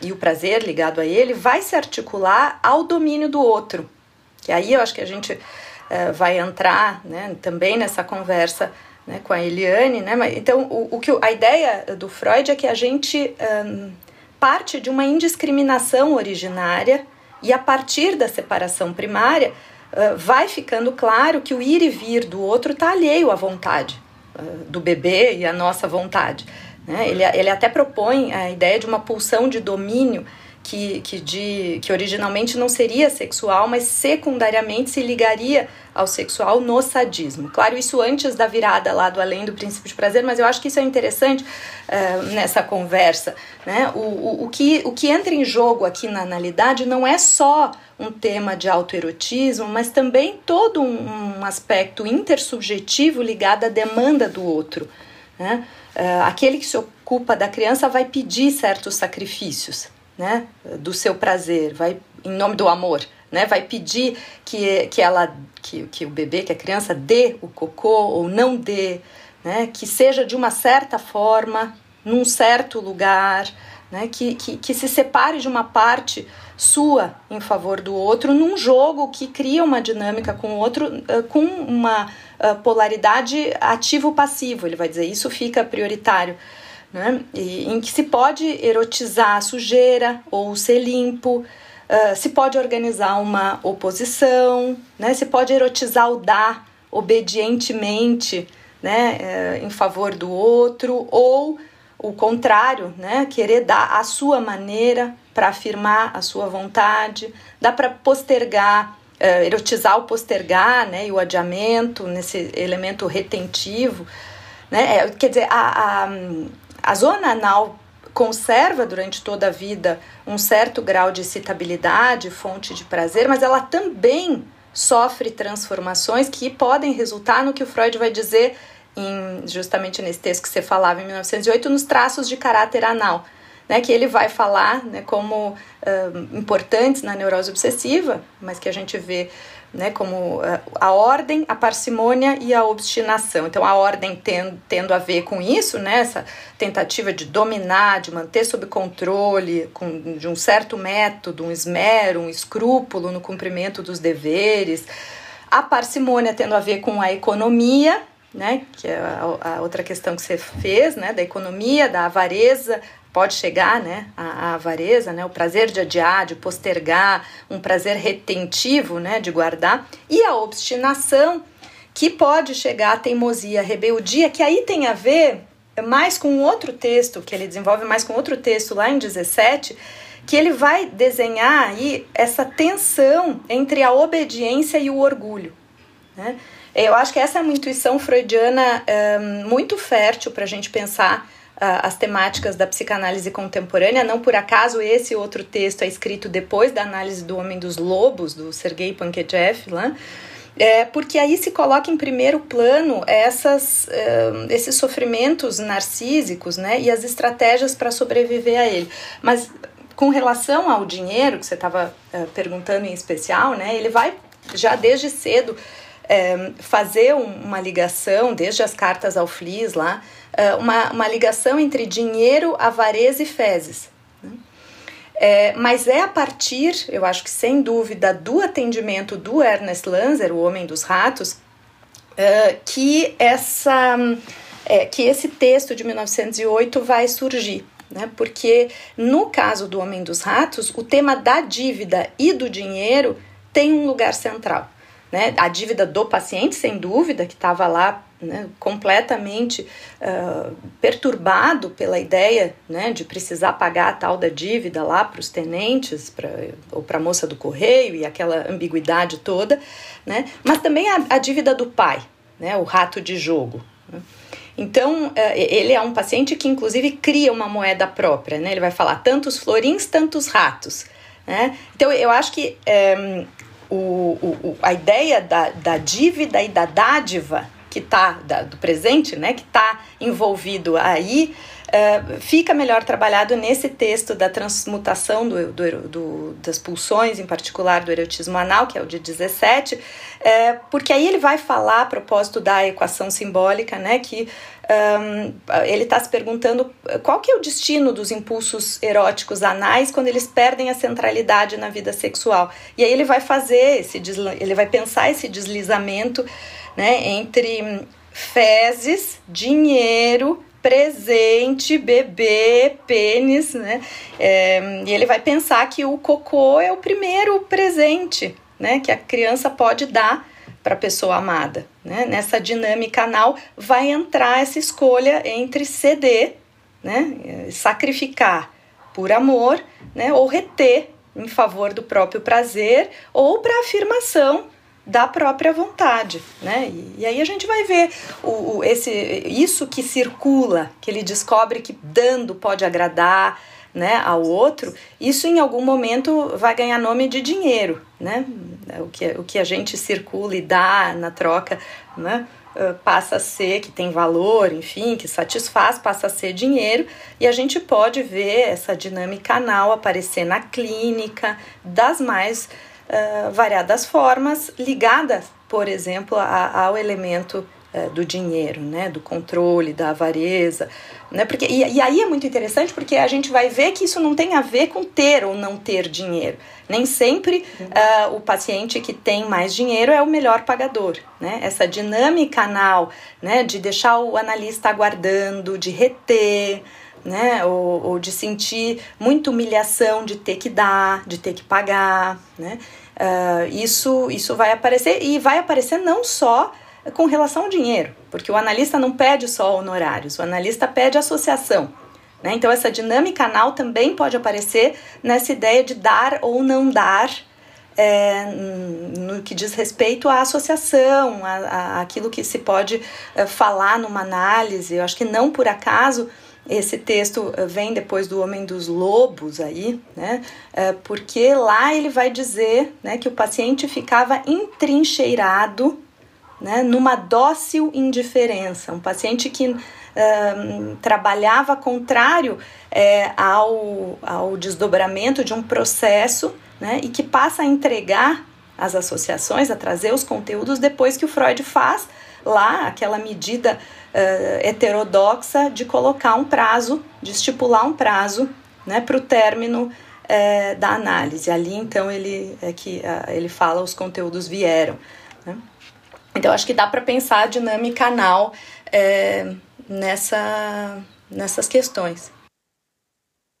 e o prazer ligado a ele vai se articular ao domínio do outro. E aí eu acho que a gente uh, vai entrar né, também nessa conversa né, com a Eliane. Né? Então, o, o, que, a ideia do Freud é que a gente um, parte de uma indiscriminação originária e a partir da separação primária uh, vai ficando claro que o ir e vir do outro está alheio à vontade uh, do bebê e à nossa vontade. Né? Ele, ele até propõe a ideia de uma pulsão de domínio que, que, de, que originalmente não seria sexual, mas secundariamente se ligaria ao sexual no sadismo. Claro, isso antes da virada lá do além do princípio de prazer, mas eu acho que isso é interessante uh, nessa conversa. Né? O, o, o, que, o que entra em jogo aqui na analidade não é só um tema de autoerotismo, mas também todo um, um aspecto intersubjetivo ligado à demanda do outro. Né? Uh, aquele que se ocupa da criança vai pedir certos sacrifícios, né, do seu prazer, vai em nome do amor, né, vai pedir que, que ela, que, que o bebê, que a criança dê o cocô ou não dê, né, que seja de uma certa forma, num certo lugar, né? Que, que, que se separe de uma parte sua em favor do outro num jogo que cria uma dinâmica com o outro uh, com uma uh, polaridade ativo-passivo. Ele vai dizer isso fica prioritário. Né? E, em que se pode erotizar a sujeira ou ser limpo, uh, se pode organizar uma oposição, né? se pode erotizar o dar obedientemente né? Uh, em favor do outro, ou o contrário, né? querer dar a sua maneira para afirmar a sua vontade, dá para postergar, uh, erotizar o postergar né? e o adiamento, nesse elemento retentivo. Né? É, quer dizer, a, a, a zona anal conserva durante toda a vida um certo grau de excitabilidade, fonte de prazer, mas ela também sofre transformações que podem resultar no que o Freud vai dizer em, justamente nesse texto que você falava em 1908, nos traços de caráter anal né, que ele vai falar né, como uh, importantes na neurose obsessiva, mas que a gente vê né, como uh, a ordem, a parcimônia e a obstinação. Então, a ordem tendo, tendo a ver com isso, né, essa tentativa de dominar, de manter sob controle, com, de um certo método, um esmero, um escrúpulo no cumprimento dos deveres. A parcimônia tendo a ver com a economia, né, que é a, a, outra questão que você fez, né, da economia, da avareza, pode chegar, né, a, avareza, né, o prazer de adiar, de postergar, um prazer retentivo, né, de guardar, e a obstinação, que pode chegar à teimosia, à rebeldia, que aí tem a ver mais com outro texto, que ele desenvolve mais com outro texto lá em 17, que ele vai desenhar aí essa tensão entre a obediência e o orgulho, né? Eu acho que essa é uma intuição freudiana é, muito fértil para a gente pensar as temáticas da psicanálise contemporânea. Não por acaso esse outro texto é escrito depois da análise do Homem dos Lobos, do Sergei Pankejeff, lá. É, porque aí se coloca em primeiro plano essas, uh, esses sofrimentos narcísicos né, e as estratégias para sobreviver a ele. Mas com relação ao dinheiro, que você estava perguntando em especial, né, ele vai já desde cedo é, fazer uma ligação, desde as cartas ao Flis lá, é, uma, uma ligação entre dinheiro, avareza e fezes. Né? É, mas é a partir, eu acho que sem dúvida, do atendimento do Ernest Lanzer, o Homem dos Ratos, é, que, essa, é, que esse texto de 1908 vai surgir. Né? Porque no caso do Homem dos Ratos, o tema da dívida e do dinheiro tem um lugar central né? A dívida do paciente, sem dúvida, que estava lá né, completamente uh, perturbado pela ideia né, de precisar pagar a tal da dívida lá para os tenentes pra, ou para a moça do correio e aquela ambiguidade toda, né, mas também a, a dívida do pai, né, o rato de jogo. Né. Então, uh, ele é um paciente que, inclusive, cria uma moeda própria. Né? Ele vai falar tantos florins, tantos ratos. Né? Então, eu acho que eh, o, o, a ideia da, da dívida e da dádiva que está do presente, né, que está envolvido aí, uh, fica melhor trabalhado nesse texto da transmutação do, do, do, das pulsões, em particular do erotismo anal, que é o de 17, uh, é, porque aí ele vai falar a propósito da equação simbólica, né, que um, ele está se perguntando qual que é o destino dos impulsos eróticos anais quando eles perdem a centralidade na vida sexual. E aí ele vai fazer esse ele vai pensar esse deslizamento né, entre fezes, dinheiro, presente, bebê, pênis, né? É, e ele vai pensar que o cocô é o primeiro presente, né, que a criança pode dar para a pessoa amada. Né? Nessa dinâmica anal vai entrar essa escolha entre ceder, né? sacrificar por amor, né? ou reter em favor do próprio prazer ou para afirmação da própria vontade, né? E, e, aí a gente vai ver o, o, esse, isso que circula, que ele descobre que dando pode agradar, né, ao outro, isso em algum momento vai ganhar nome de dinheiro, né? O que, o que a gente circula e dá na troca, né? passa a ser que tem valor, enfim, que satisfaz, passa a ser dinheiro, e a gente pode ver essa dinâmica anal aparecer na clínica das mais variadas formas, ligadas, por exemplo, a, ao elemento uh, do dinheiro, né, do controle, da avareza, Né? Porque, e, e aí é muito interessante porque a gente vai ver que isso não tem a ver com ter ou não ter dinheiro. Nem sempre uh, o paciente que tem mais dinheiro é o melhor pagador. Né? Essa dinâmica anal né, de deixar o analista aguardando, de reter, né? Ou, ou, de sentir muita humilhação de ter que dar, de ter que pagar, né? Uh, isso, isso vai aparecer e vai aparecer não só com relação ao dinheiro, porque o analista não pede só honorários, o analista pede associação. Né? Então, essa dinâmica anal também pode aparecer nessa ideia de dar ou não dar, é, no que diz respeito à associação, a, a aquilo que se pode é, falar numa análise. Eu acho que não por acaso esse texto é, vem depois do Homem dos Lobos aí, né? É, porque lá ele vai dizer né, que o paciente ficava entrincheirado né, numa dócil indiferença. Um paciente que uh, trabalhava contrário é, ao, ao desdobramento de um processo né, e que passa a entregar as associações, a trazer os conteúdos depois que o Freud faz lá aquela medida uh, heterodoxa de colocar um prazo, de estipular um prazo né, para o término uh, da análise. Ali então ele é que uh, ele fala os conteúdos vieram. Né? Então, acho que dá para pensar a dinâmica anal é, nessa, nessas questões.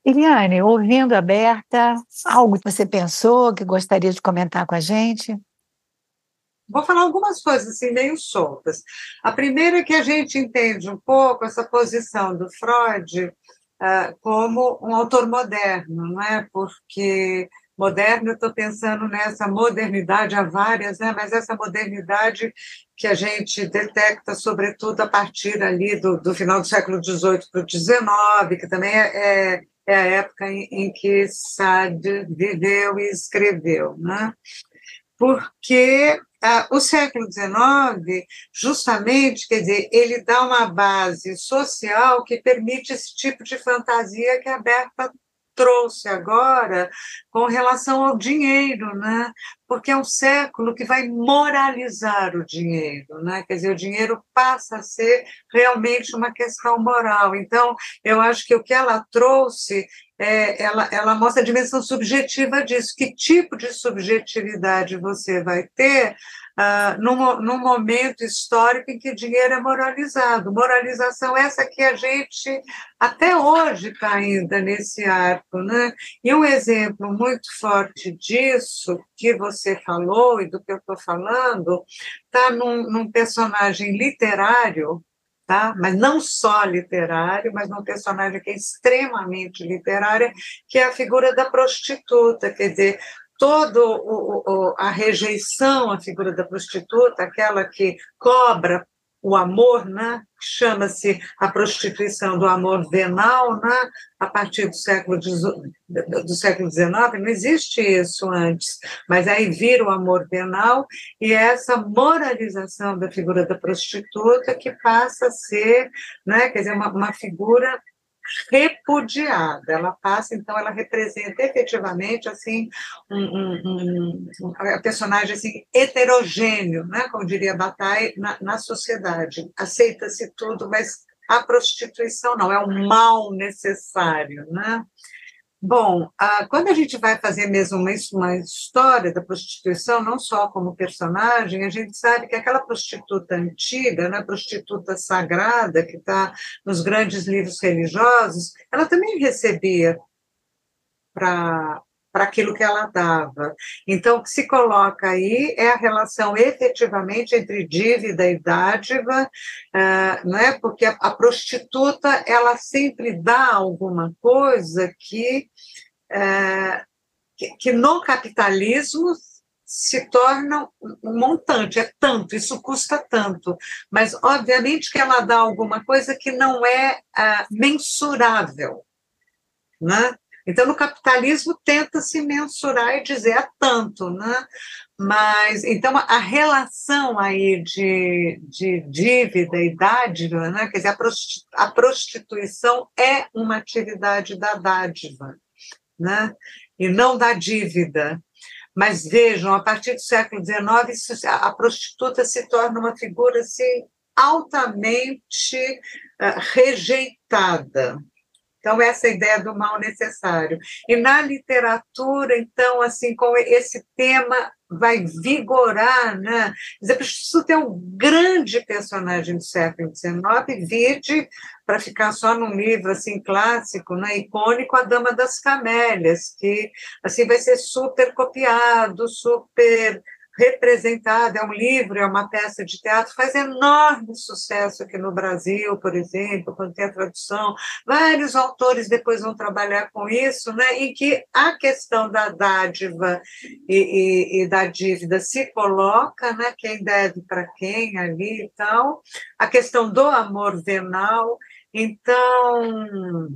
Eliane, ouvindo aberta, algo que você pensou, que gostaria de comentar com a gente? Vou falar algumas coisas assim, meio soltas. A primeira é que a gente entende um pouco essa posição do Freud uh, como um autor moderno, não é? Porque moderno, eu estou pensando nessa modernidade, há várias, né? mas essa modernidade que a gente detecta, sobretudo, a partir ali do, do final do século XVIII para o XIX, que também é, é, é a época em, em, que Sade viveu e escreveu. Né? Porque ah, o século XIX, justamente, quer dizer, ele dá uma base social que permite esse tipo de fantasia que a Berta trouxe agora com relação ao dinheiro, né? Porque é um século que vai moralizar o dinheiro, né? Quer dizer, o dinheiro passa a ser realmente uma questão moral. Então, eu acho que o que ela trouxe é, ela, ela mostra a dimensão subjetiva disso. Que tipo de subjetividade você vai ter ah, num, num momento histórico em que dinheiro é moralizado. Moralização essa que a gente até hoje está ainda nesse arco. Né? E um exemplo muito forte disso, que você falou e do que eu estou falando, está num, num personagem literário Tá? mas não só literário, mas um personagem que é extremamente literário, que é a figura da prostituta, quer dizer, toda a rejeição à figura da prostituta, aquela que cobra o amor, né? chama-se a prostituição do amor venal, né? a partir do século, do século XIX, não existe isso antes, mas aí vira o amor venal e é essa moralização da figura da prostituta que passa a ser, né? quer dizer, uma, uma figura repudiada. Ela passa, então, ela representa efetivamente assim um, um, um, um personagem assim heterogêneo, né? Como diria Bataille na, na sociedade. Aceita-se tudo, mas a prostituição não é um mal necessário, né? Bom, quando a gente vai fazer mesmo uma, uma história da prostituição, não só como personagem, a gente sabe que aquela prostituta antiga, né, prostituta sagrada, que está nos grandes livros religiosos, ela também recebia para para aquilo que ela dava. Então, o que se coloca aí é a relação efetivamente entre dívida e dádiva, uh, não é? porque a, a, prostituta ela sempre dá alguma coisa que, uh, que, que no capitalismo se torna um montante, é tanto, isso custa tanto, mas obviamente que ela dá alguma coisa que não é uh, mensurável, né? Então, no capitalismo, tenta se mensurar e dizer é tanto, né? Mas, então, a relação aí de, de dívida e dádiva, né? quer dizer, a prostituição é uma atividade da dádiva, né? e não da dívida. Mas vejam, a partir do século XIX, a prostituta se torna uma figura assim, altamente uh, rejeitada. Então, essa ideia do mal necessário. E na literatura, então, assim, com esse tema vai vigorar, né? Dizer, preciso ter um grande personagem do século XIX, vide, para ficar só num livro assim clássico, né, icônico, A Dama das Camélias, que assim vai ser super copiado, super representada, é um livro, é uma peça de teatro, faz enorme sucesso aqui no Brasil, por exemplo, quando tem a tradução. Vários autores depois vão trabalhar com isso, né, em que a questão da dádiva e, e, e da dívida se coloca, né, quem deve para quem ali e tal, a questão do amor venal. Então,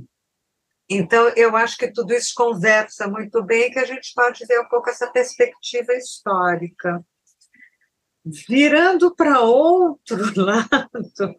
então, eu acho que tudo isso conversa muito bem, que a gente pode ver um pouco essa perspectiva histórica. Virando para outro lado,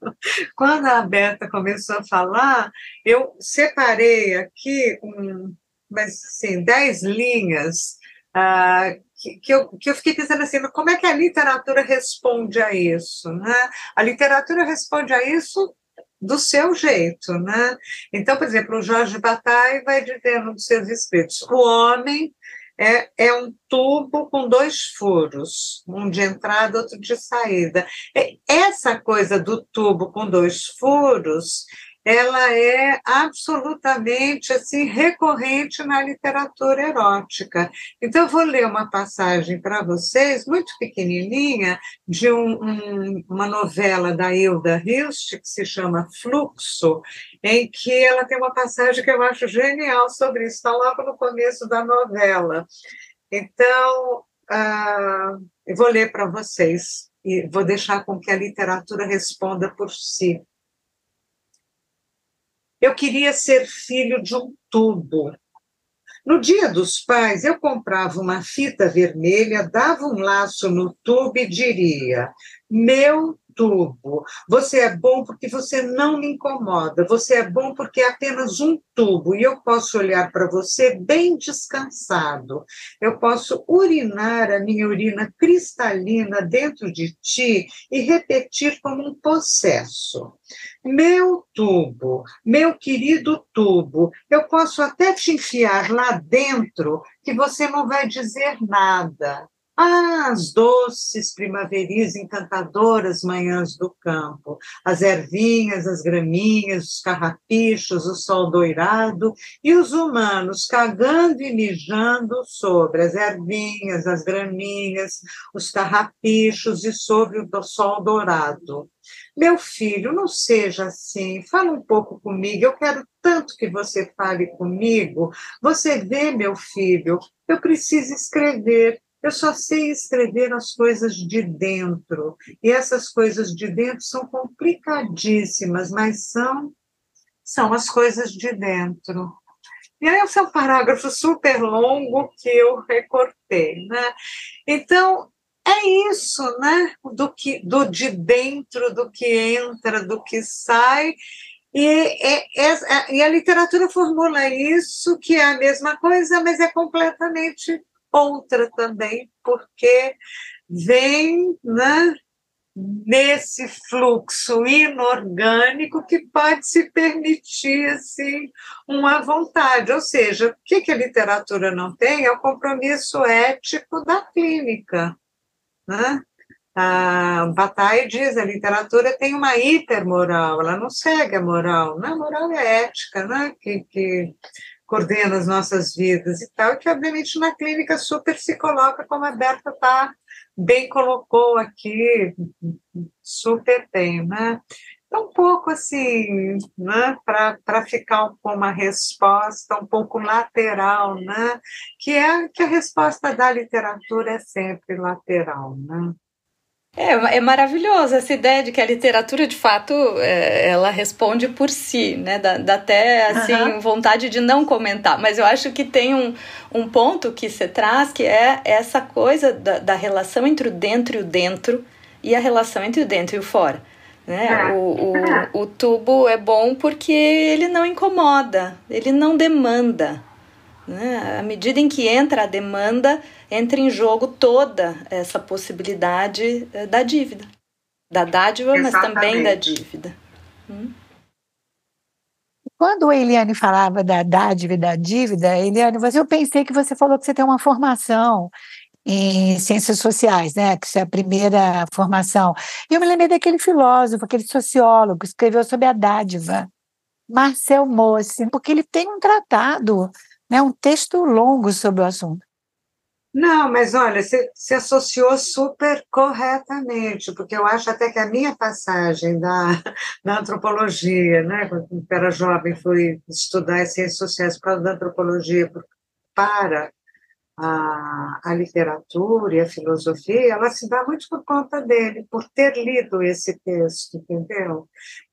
quando a Berta começou a falar, eu separei aqui, um, mas assim, dez linhas ah, que, que, eu, que eu fiquei pensando assim, como é que a literatura responde a isso? Né? A literatura responde a isso do seu jeito, né? Então, por exemplo, o Jorge Bataille vai dizer nos seus escritos: o homem é, é um tubo com dois furos, um de entrada, outro de saída. Essa coisa do tubo com dois furos ela é absolutamente assim recorrente na literatura erótica. Então, eu vou ler uma passagem para vocês, muito pequenininha, de um, um, uma novela da Hilda Hilst, que se chama Fluxo, em que ela tem uma passagem que eu acho genial sobre isso, está logo no começo da novela. Então, uh, eu vou ler para vocês e vou deixar com que a literatura responda por si. Eu queria ser filho de um tubo. No dia dos pais, eu comprava uma fita vermelha, dava um laço no tubo e diria: Meu tubo. Você é bom porque você não me incomoda. Você é bom porque é apenas um tubo e eu posso olhar para você bem descansado. Eu posso urinar a minha urina cristalina dentro de ti e repetir como um possesso. Meu tubo, meu querido tubo, eu posso até te enfiar lá dentro que você não vai dizer nada. As doces primaveris encantadoras manhãs do campo, as ervinhas, as graminhas, os carrapichos, o sol doirado e os humanos cagando e mijando sobre as ervinhas, as graminhas, os carrapichos e sobre o sol dourado. Meu filho, não seja assim, fala um pouco comigo, eu quero tanto que você fale comigo. Você vê, meu filho, eu preciso escrever, eu só sei escrever as coisas de dentro. E essas coisas de dentro são complicadíssimas, mas são são as coisas de dentro. E aí esse é um parágrafo super longo que eu recortei, né? Então, é isso, né? Do que do de dentro, do que entra, do que sai. E, é, é, e a literatura formula isso, que é a mesma coisa, mas é completamente outra também, porque vem né, nesse fluxo inorgânico que pode se permitir assim, uma vontade. Ou seja, o que, a literatura não tem é o compromisso ético da clínica. Né? A Bataille diz a literatura tem uma hipermoral, ela não segue a moral, né? a moral é ética, né? que, que coordena as nossas vidas e tal, que obviamente na clínica super se coloca, como a Berta tá, bem colocou aqui, super bem, né? Então, um pouco assim, né, para ficar com uma resposta um pouco lateral, né, que é que a resposta da literatura é sempre lateral, né? É, é maravilhoso essa ideia de que a literatura, de fato, é, ela responde por si, né? Dá, dá até, assim, uhum. vontade de não comentar. Mas eu acho que tem um, um ponto que você traz, que é essa coisa da, da relação entre o dentro e o dentro e a relação entre o dentro e o fora. Né? Ah. O, o, o tubo é bom porque ele não incomoda, ele não demanda. Né? À medida em que entra a demanda, entra em jogo toda essa possibilidade eh, da dívida. Da dádiva, Exatamente. mas também da dívida. Hum? Quando a Eliane falava da dádiva e da dívida, Eliane, eu pensei que você falou que você tem uma formação em ciências sociais, né? Que isso é a primeira formação. E eu me lembrei daquele filósofo, aquele sociólogo, que escreveu sobre a dádiva, Marcel Mauss, porque ele tem um tratado, né, um texto longo sobre o assunto. Não, mas olha, você se associou super corretamente, porque eu acho até que a minha passagem da, da antropologia, né, quando era jovem, fui estudar as ciências sociais por causa da antropologia para a, a literatura e a filosofia, ela se dá muito por conta dele, por ter lido esse texto, entendeu?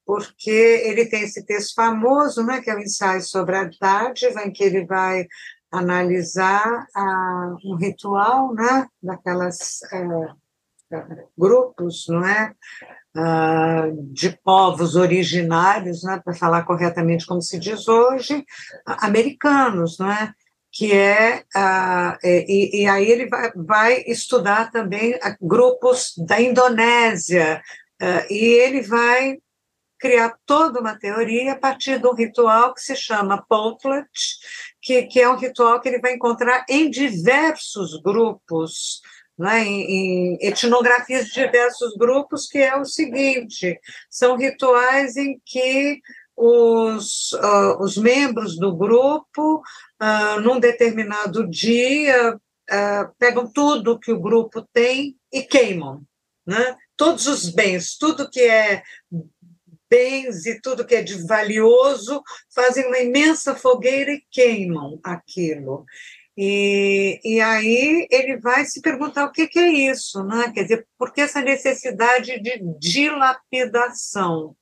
Porque ele tem esse texto famoso, né, que é o ensaio sobre a dádiva, em que ele vai analisar a, um ritual, né, daquelas é, grupos, não é, uh, de povos originários, né, para falar corretamente como se diz hoje, americanos, não é, que é, uh, e, e, aí ele vai, vai estudar também grupos da Indonésia, uh, e ele vai criar toda uma teoria a partir de um ritual que se chama Potlatch, que, que é um ritual que ele vai encontrar em diversos grupos, né, em, em, etnografias de diversos grupos, que é o seguinte: são rituais em que os, uh, os membros do grupo, uh, num determinado dia, uh, pegam tudo que o grupo tem e queimam. Né? Todos os bens, tudo que é bens e tudo que é de valioso, fazem uma imensa fogueira e queimam aquilo. E, e aí ele vai se perguntar o que, que é isso, né? quer dizer, por que essa necessidade de dilapidação?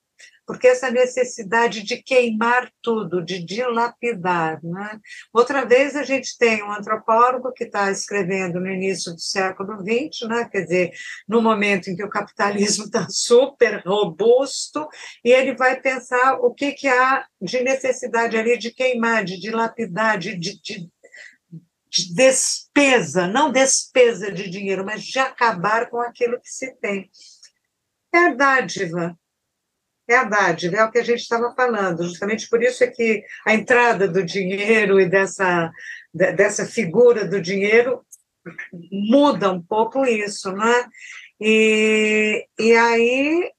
Porque essa necessidade de queimar tudo, de dilapidar. Né? Outra vez, a gente tem um antropólogo que está escrevendo no início do século XX, né? quer dizer, no momento em que o capitalismo está super robusto, e ele vai pensar o que, que há de necessidade ali de queimar, de dilapidar, de, de, de de despesa, não despesa de dinheiro, mas de acabar com aquilo que se tem. É a dádiva, é a dádiva, é o que a gente estava falando. Justamente por isso é que a entrada do dinheiro e dessa, dessa figura do dinheiro muda um pouco isso, né? E, e aí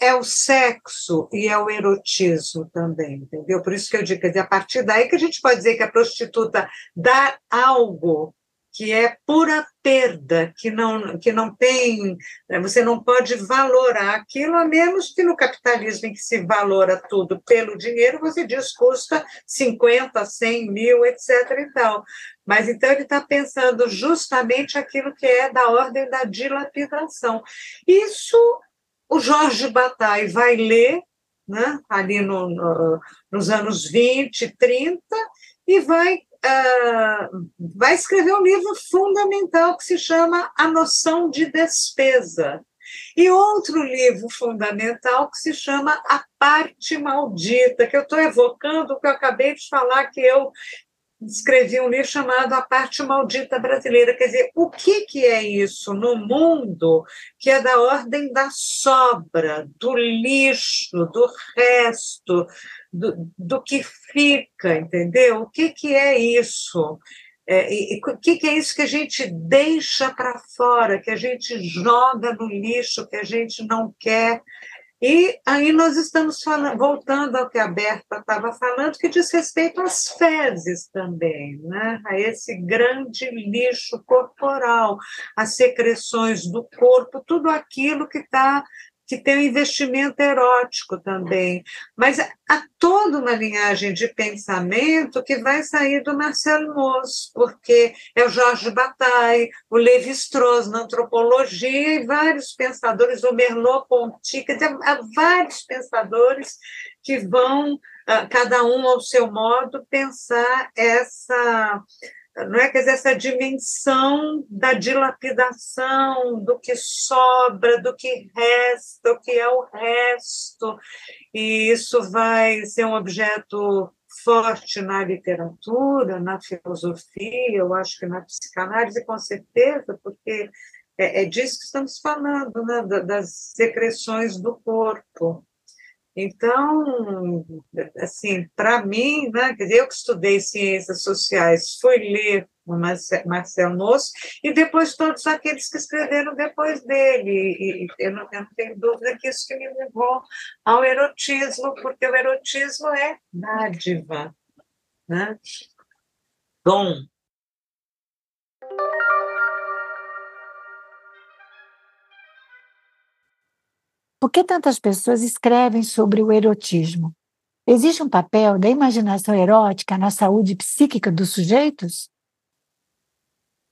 é o sexo e é o erotismo também, entendeu? Por isso que eu digo, quer dizer, a partir daí que a gente pode dizer que a prostituta dá algo que é pura perda, que não, que não tem, né, você não pode valorar aquilo, a menos que no capitalismo em que se valora tudo pelo dinheiro, você diz custa 50, 100 mil, etc. e tal. Mas então ele está pensando justamente aquilo que é da ordem da dilapidação. Isso o Jorge Bataille vai ler né, ali no, no, nos anos 20, 30, e vai uh, vai escrever um livro fundamental que se chama A Noção de Despesa. E outro livro fundamental que se chama A Parte Maldita, que eu estou evocando o que eu acabei de falar, que eu escrevi um livro chamado A Parte Maldita Brasileira. Quer dizer, o que, que é isso no mundo que é da ordem da sobra, do lixo, do resto, do, do que fica, entendeu? O que, que é isso? É, e, o que, que é isso que a gente deixa para fora, que a gente joga no lixo, que a gente não quer? E aí nós estamos falando, voltando ao que a Berta estava falando, que diz respeito às fezes também, né? a esse grande lixo corporal, as secreções do corpo, tudo aquilo que está que tem um investimento erótico também. Mas há toda uma linhagem de pensamento que vai sair do Marcelo Mauss, porque é o Jorge Bataille, o Levi-Strauss na antropologia e vários pensadores, o Merleau-Ponty, há vários pensadores que vão, ah, cada um ao seu modo, pensar essa não é? Quer dizer, essa dimensão da dilapidação, do que sobra, do que resta, o que é o resto, e isso vai ser um objeto forte na literatura, na filosofia, eu acho que na psicanálise, com certeza, porque é, é disso que estamos falando, né? das secreções do corpo. Então, assim, para mim, né, eu que estudei ciências sociais, fui ler Marcel Nosso, e depois todos aqueles que escreveram depois dele. E, eu, não, eu não tenho dúvida que isso que me levou ao erotismo, porque o erotismo é dádiva, né? dom. Por que tantas pessoas escrevem sobre o erotismo? Existe um papel da imaginação erótica na saúde psíquica dos sujeitos?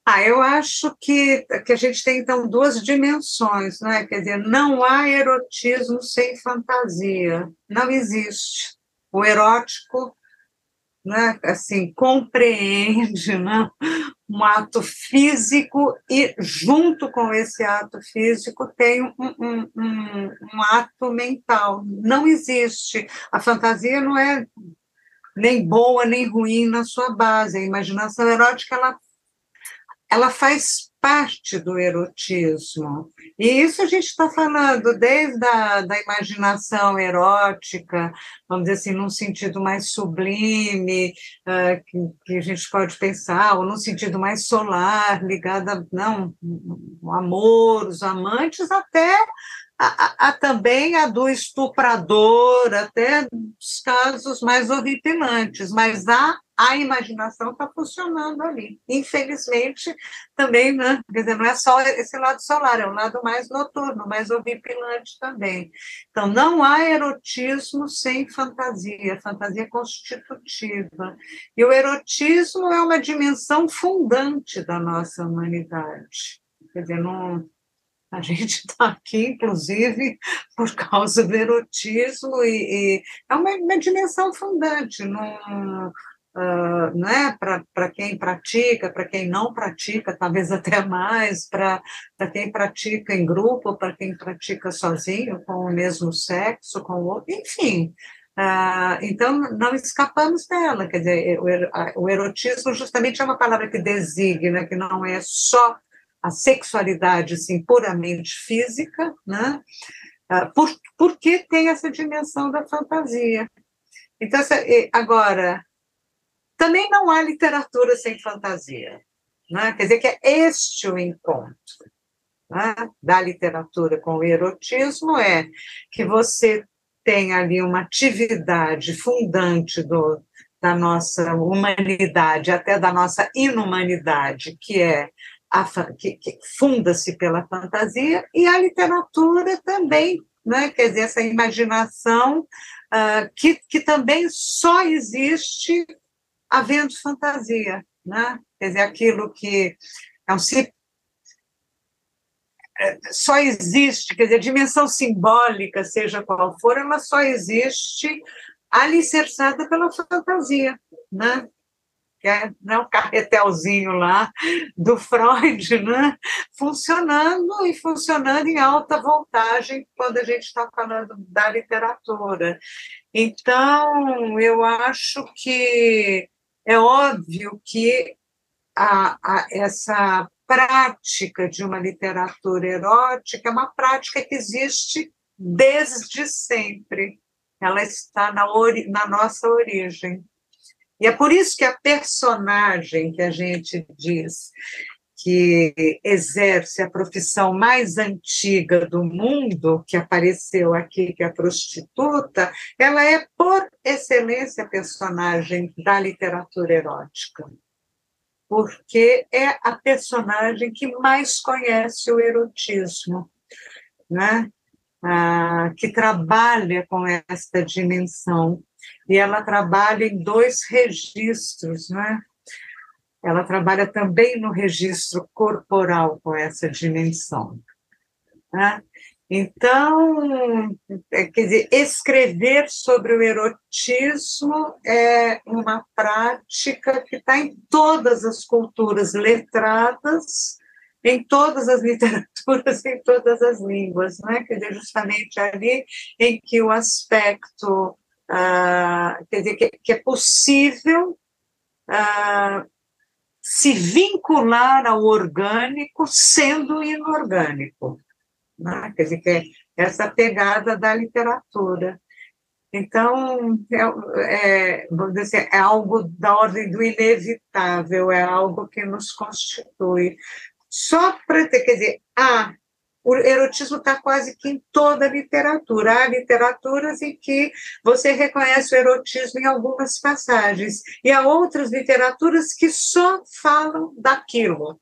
Ah, eu acho que, que a gente tem, então, duas dimensões, né? Quer dizer, não há erotismo sem fantasia, não existe. O erótico né, assim, compreende né, um ato físico e, junto com esse ato físico, tem um, um, um, um ato mental. Não existe. A fantasia não é nem boa nem ruim na sua base. A imaginação erótica ela, ela faz parte do erotismo. E isso a gente está falando desde a da imaginação erótica, vamos dizer assim, num sentido mais sublime, uh, que, que, a gente pode pensar, ou num sentido mais solar, ligado a, não, o amor, os amantes, até a, a, também a do estuprador, até os casos mais horripilantes, mas há a imaginação está funcionando ali. Infelizmente, também, né? Quer dizer, não é só esse lado solar, é um lado mais noturno, mais horripilante também. Então, não há erotismo sem fantasia, fantasia constitutiva. E o erotismo é uma dimensão fundante da nossa humanidade. Quer dizer, não, a gente está aqui, inclusive, por causa do erotismo, e, e é uma, uma, dimensão fundante. Não, uh, né, para quem pratica, para quem não pratica, talvez até mais, para quem pratica em grupo, para quem pratica sozinho, com o mesmo sexo, com o outro, enfim. Uh, então, não escapamos dela, quer dizer, o, o erotismo justamente é uma palavra que designa que não é só a sexualidade assim, puramente física, né? Uh, por, porque tem essa dimensão da fantasia. Então, agora, também não há literatura sem fantasia. Né? Quer dizer que é este o encontro né? da literatura com o erotismo, é que você tem ali uma atividade fundante do, da nossa humanidade, até da nossa inumanidade, que é a, que, que funda-se pela fantasia, e a literatura também, né? quer dizer, essa imaginação uh, que, que também só existe havendo fantasia, né? Quer dizer, aquilo que é um é, só existe, quer dizer, a dimensão simbólica, seja qual for, ela só existe alicerçada pela fantasia, né? Que é né, o carretelzinho lá do Freud, né? Funcionando e funcionando em alta voltagem quando a gente está falando da literatura. Então, eu acho que é óbvio que a, a, essa prática de uma literatura erótica é uma prática que existe desde sempre. Ela está na, ori, na nossa origem. E é por isso que a personagem que a gente diz que exerce a profissão mais antiga do mundo, que apareceu aqui, que é a prostituta, ela é, por excelência, personagem da literatura erótica, porque é a personagem que mais conhece o erotismo, né? Ah, que trabalha com esta dimensão. E ela trabalha em dois registros, né? Ela trabalha também no registro corporal com essa dimensão. Né? Então, é, quer dizer, escrever sobre o erotismo é uma prática que está em todas as culturas letradas, em todas as literaturas, em todas as línguas, né? quer dizer, justamente ali em que o aspecto, ah, quer dizer, que, que é possível ah, se vincular ao orgânico sendo inorgânico. Né? Quer dizer, que é essa pegada da literatura. Então, é, é, vamos dizer assim, é algo da ordem do inevitável, é algo que nos constitui. Só para ter, quer dizer, ah, o erotismo está quase que em toda a literatura. Há literaturas em que você reconhece o erotismo em algumas passagens, e há outras literaturas que só falam daquilo.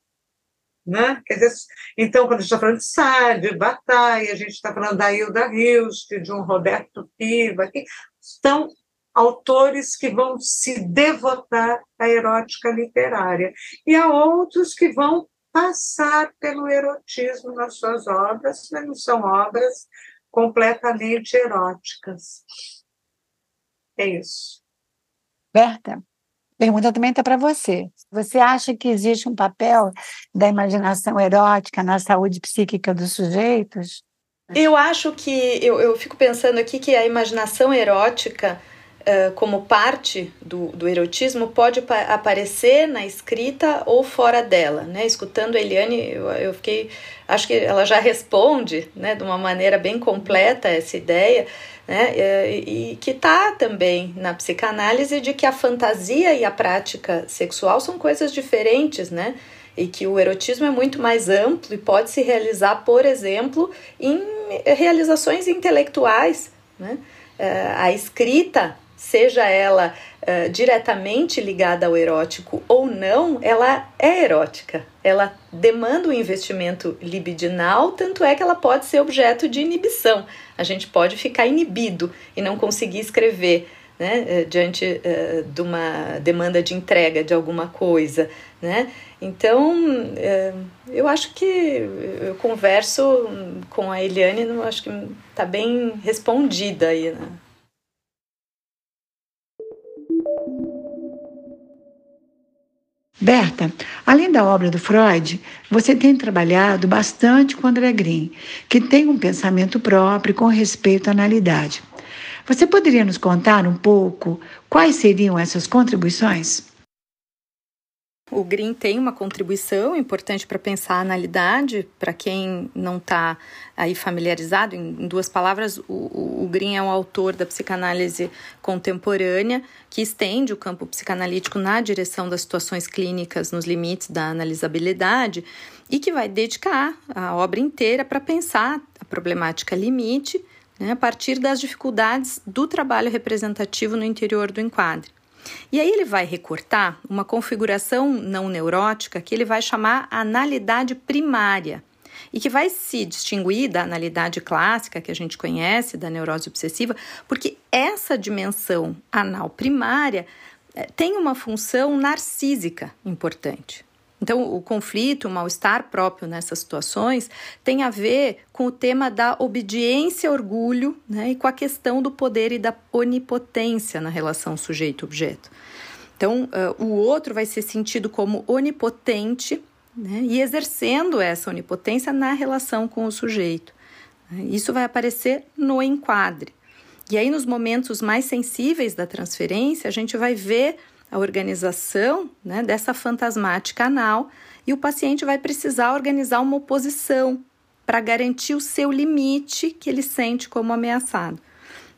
Né? Dizer, então, quando a gente está falando de Sade, de Bataille, a gente está falando da Hilda Hilst, de um Roberto Piva, que são autores que vão se devotar à erótica literária. E há outros que vão passar pelo erotismo nas suas obras, mas não são obras completamente eróticas. É isso. Berta, pergunta também está para você. Você acha que existe um papel da imaginação erótica na saúde psíquica dos sujeitos? Eu acho que, eu, eu fico pensando aqui que a imaginação erótica como parte do, do erotismo pode aparecer na escrita ou fora dela, né? Escutando a Eliane, eu, eu fiquei, acho que ela já responde, né, de uma maneira bem completa essa ideia, né? E, e que está também na psicanálise de que a fantasia e a prática sexual são coisas diferentes, né? E que o erotismo é muito mais amplo e pode se realizar, por exemplo, em realizações intelectuais, né? A escrita seja ela uh, diretamente ligada ao erótico ou não, ela é erótica. Ela demanda um investimento libidinal, tanto é que ela pode ser objeto de inibição. A gente pode ficar inibido e não conseguir escrever né, eh, diante uh, de uma demanda de entrega de alguma coisa. Né? Então, uh, eu acho que eu converso com a Eliane, acho que está bem respondida aí. Né? Berta, além da obra do Freud, você tem trabalhado bastante com André Green, que tem um pensamento próprio com respeito à analidade. Você poderia nos contar um pouco quais seriam essas contribuições? O Green tem uma contribuição importante para pensar a analidade. Para quem não está aí familiarizado, em duas palavras, o, o Green é um autor da psicanálise contemporânea que estende o campo psicanalítico na direção das situações clínicas nos limites da analisabilidade e que vai dedicar a obra inteira para pensar a problemática limite né, a partir das dificuldades do trabalho representativo no interior do enquadre. E aí ele vai recortar uma configuração não neurótica que ele vai chamar analidade primária e que vai se distinguir da analidade clássica que a gente conhece, da neurose obsessiva, porque essa dimensão anal primária eh, tem uma função narcísica importante. Então, o conflito, o mal-estar próprio nessas situações tem a ver com o tema da obediência, orgulho, né, e com a questão do poder e da onipotência na relação sujeito-objeto. Então, uh, o outro vai ser sentido como onipotente né, e exercendo essa onipotência na relação com o sujeito. Isso vai aparecer no enquadre. E aí, nos momentos mais sensíveis da transferência, a gente vai ver a organização né, dessa fantasmática anal e o paciente vai precisar organizar uma oposição para garantir o seu limite que ele sente como ameaçado.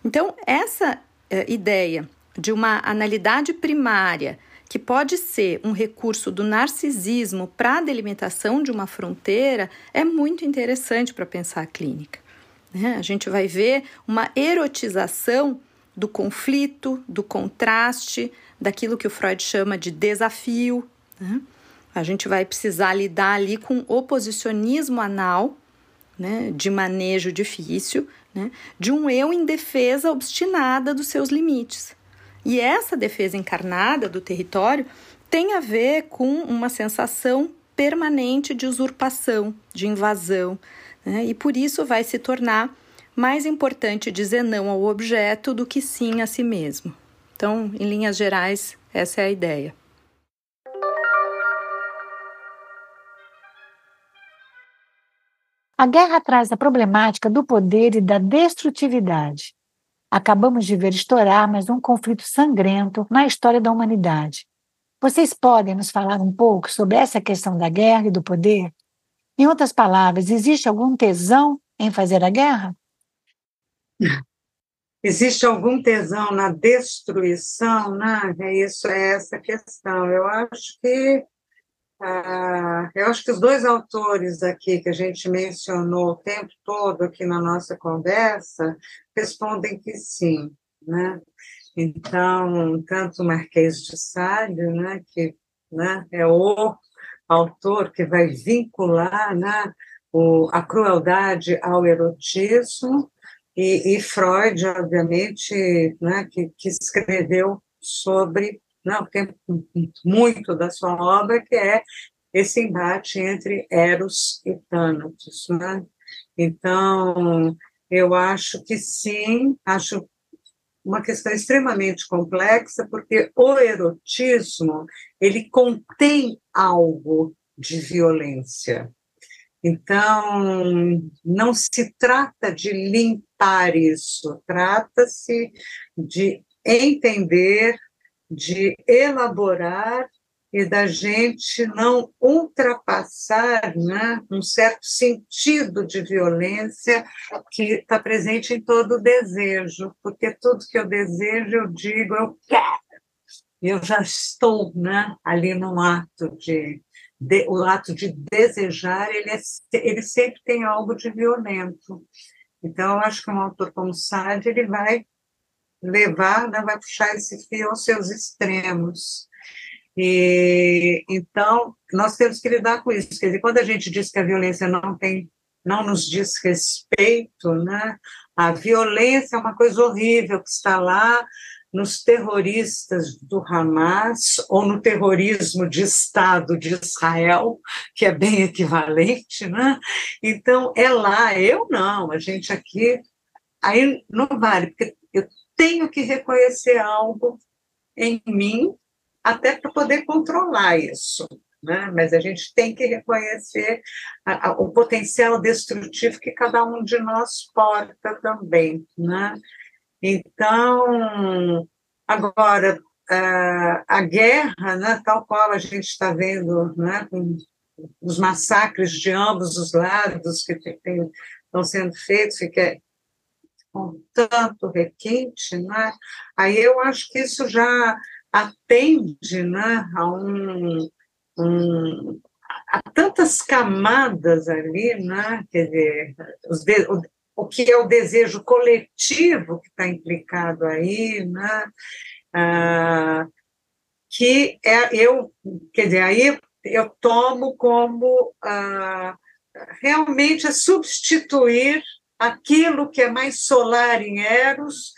Então, essa eh, ideia de uma analidade primária, que pode ser um recurso do narcisismo para a delimitação de uma fronteira, é muito interessante para pensar a clínica. Né? A gente vai ver uma erotização do conflito, do contraste, daquilo que o Freud chama de desafio. Né? A gente vai precisar lidar ali com oposicionismo anal, né, de manejo difícil, né, de um eu em defesa obstinada dos seus limites. E essa defesa encarnada do território tem a ver com uma sensação permanente de usurpação, de invasão, né, e por isso vai se tornar mais importante dizer não ao objeto do que sim a si mesmo. Então, em linhas gerais, essa é a ideia. A guerra traz a problemática do poder e da destrutividade. Acabamos de ver estourar mais um conflito sangrento na história da humanidade. Vocês podem nos falar um pouco sobre essa questão da guerra e do poder? Em outras palavras, existe algum tesão em fazer a guerra? Existe algum tesão na destruição? Né? É isso, é essa questão. Eu acho que ah, eu acho que os dois autores aqui que a gente mencionou o tempo todo aqui na nossa conversa respondem que sim, né? Então, tanto Marquês de Sade, né, que né, é o autor que vai vincular né, o, a crueldade ao erotismo, e, e Freud, obviamente, né, que, que escreveu sobre não, tem muito da sua obra que é esse embate entre Eros e Thanatos, né? Então, eu acho que sim, acho uma questão extremamente complexa, porque o erotismo, ele contém algo de violência. Então, não se trata de limpar isso, trata-se de entender de elaborar e da gente não ultrapassar né, um certo sentido de violência que está presente em todo desejo, porque tudo que eu desejo, eu digo, eu quero. Eu já estou né, ali no ato de, de, o ato de desejar, ele, é, ele sempre tem algo de violento. Então, eu acho que um autor como Sade, ele vai levar, né, vai puxar esse fio aos seus extremos. E então nós temos que lidar com isso. Quer dizer, quando a gente diz que a violência não tem, não nos diz respeito, né? A violência é uma coisa horrível que está lá nos terroristas do Hamas ou no terrorismo de Estado de Israel, que é bem equivalente, né? Então é lá, eu não, a gente aqui aí não vale, porque eu tenho que reconhecer algo em mim até para poder controlar isso. Né? Mas a gente tem que reconhecer a, a, o potencial destrutivo que cada um de nós porta também. Né? Então, agora, a, guerra, né, tal qual a gente está vendo né, com os massacres de ambos os lados que tem, estão sendo feitos, que é com tanto requinte, né? aí eu acho que isso já atende né, a um, um a tantas camadas ali, né? quer dizer, os de, o, que é o desejo coletivo que está implicado aí, né? Ah, que é, eu, quer dizer, aí eu tomo como ah, realmente é substituir aquilo que é mais solar em Eros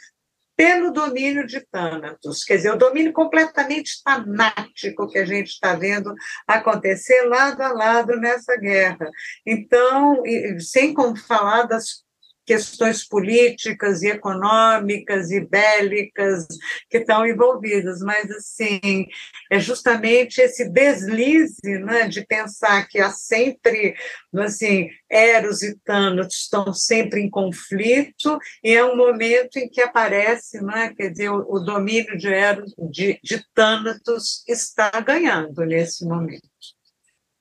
pelo domínio de Thanatos, quer dizer, o domínio completamente fanático que a gente está vendo acontecer lado a lado nessa guerra. Então, sem como falar das questões políticas e econômicas e bélicas que estão envolvidas, mas assim é justamente esse deslize, né, de pensar que há sempre, assim, Eros e Thanos estão sempre em conflito e é um momento em que aparece, né, quer dizer, o, domínio de Eros, de, de Thanatos está ganhando nesse momento,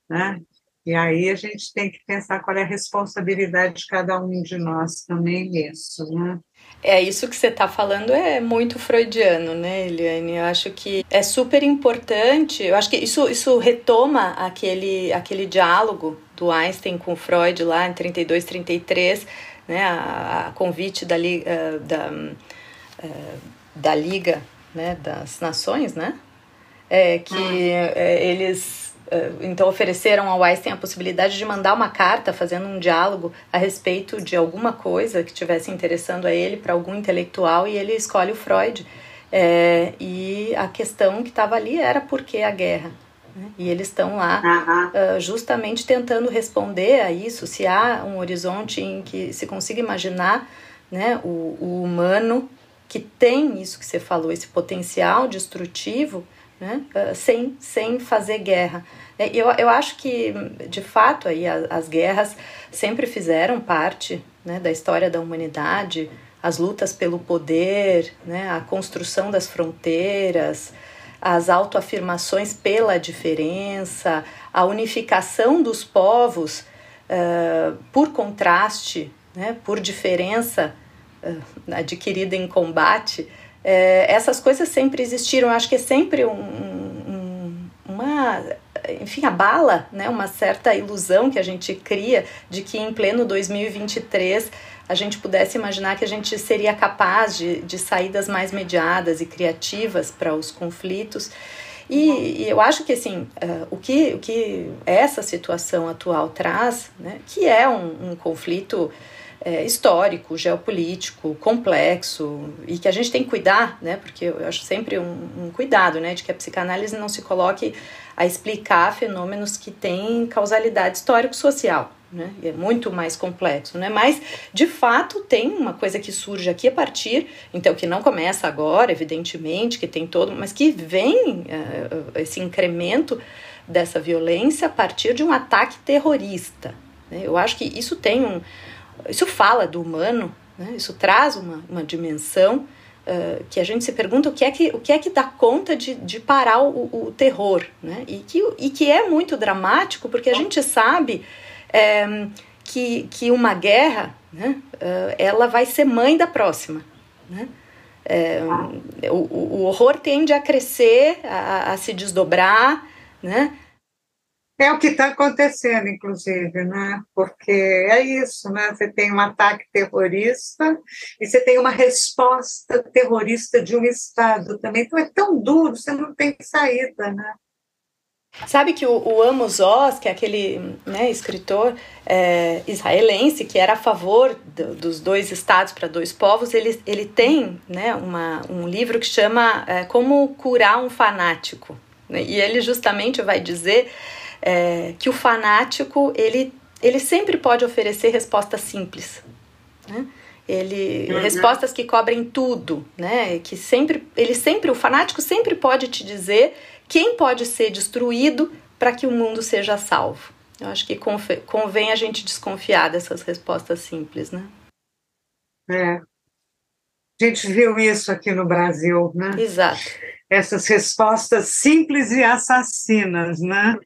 né? E aí a gente tem que pensar qual é a responsabilidade de cada um de nós também nisso, né? É isso que você está falando é muito freudiano, né, Eliane? Eu acho que é super importante. Eu acho que isso, isso retoma aquele, aquele diálogo do Einstein com Freud lá em 32, 33, né, a, a convite da, uh, da, uh, da Liga né, das Nações, né? É, que uh, eles eh, então ofereceram ao Einstein a possibilidade de mandar uma carta fazendo um diálogo a respeito de alguma coisa que estivesse interessando a ele para algum intelectual e ele escolhe o Freud é, e a questão que estava ali era por que a guerra né? e eles estão lá uh, justamente tentando responder a isso se há um horizonte em que se consiga imaginar né, o, o humano que tem isso que você falou esse potencial destrutivo né? Uh, sem, sem fazer guerra. É, eu, eu acho que, de fato, aí, as, as guerras sempre fizeram parte né, da história da humanidade, as lutas pelo poder, né, a construção das fronteiras, as autoafirmações pela diferença, a unificação dos povos uh, por contraste, né, por diferença uh, adquirida em combate, uh, essas coisas sempre existiram. Eu acho que é sempre um, um, uma enfim, abala né, uma certa ilusão que a gente cria de que em pleno 2023 a gente pudesse imaginar que a gente seria capaz de, de saídas mais mediadas e criativas para os conflitos. E, e, eu acho que assim, uh, o, que, o que essa situação atual traz, né, que é um, um conflito é, histórico, geopolítico, complexo e que a gente tem que cuidar, né? Porque eu acho sempre um, um, cuidado, né? De que a psicanálise não se coloque a explicar fenômenos que têm causalidade histórico-social. Né? É muito mais complexo, né? Mas de fato tem uma coisa que surge aqui a partir, então que não começa agora, evidentemente, que tem todo, mas que vem uh, esse incremento dessa violência a partir de um ataque terrorista. Né? Eu acho que isso tem um, isso fala do humano, né? Isso traz uma, uma dimensão uh, que a gente se pergunta o que é que, o que, é que dá conta de, de parar o, o terror, né? E que, e que é muito dramático porque a gente sabe é, que, que uma guerra, né, uh, ela vai ser mãe da próxima, né? É, o, o, horror tende a crescer, a, a se desdobrar, né? É o que está acontecendo, inclusive, né? Porque é isso, né? Você tem um ataque terrorista e você tem uma resposta terrorista de um Estado também. Então é tão duro, você não tem saída, né? Sabe que o, o Amos Oz, que é aquele né, escritor é, israelense que era a favor do, dos dois estados para dois povos, ele, ele tem né, uma, um livro que chama é, Como Curar um Fanático. Né? E ele justamente vai dizer é, que o fanático ele, ele sempre pode oferecer respostas simples. Né? Ele, uhum. respostas que cobrem tudo, né? Que sempre, ele sempre, o fanático sempre pode te dizer quem pode ser destruído para que o mundo seja salvo. Eu acho que convém a gente desconfiar dessas respostas simples, né? É. A gente viu isso aqui no Brasil, né? Exato. Essas respostas simples e assassinas, né?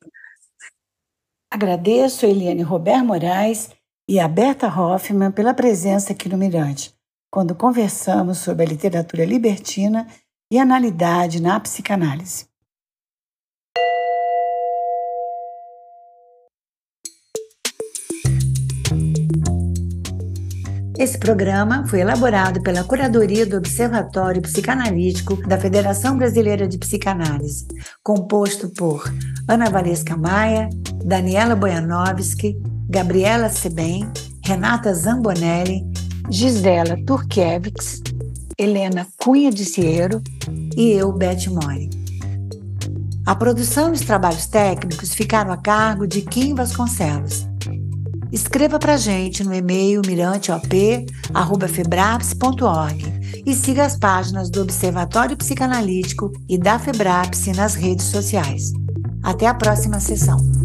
Agradeço a Eliane Robert Moraes e a Berta Hoffman pela presença aqui no Mirante, quando conversamos sobre a literatura libertina e analidade na psicanálise. Esse programa foi elaborado pela curadoria do Observatório Psicanalítico da Federação Brasileira de Psicanálise, composto por Ana Valesca Maia, Daniela Bojanovski, Gabriela Sebem, Renata Zambonelli, Gisela Turkevics, Helena Cunha de Ciero e eu, Beth Mori. A produção e os trabalhos técnicos ficaram a cargo de Kim Vasconcelos Escreva para gente no e-mail miranteop.febraps.org e siga as páginas do Observatório Psicanalítico e da Febraps nas redes sociais. Até a próxima sessão.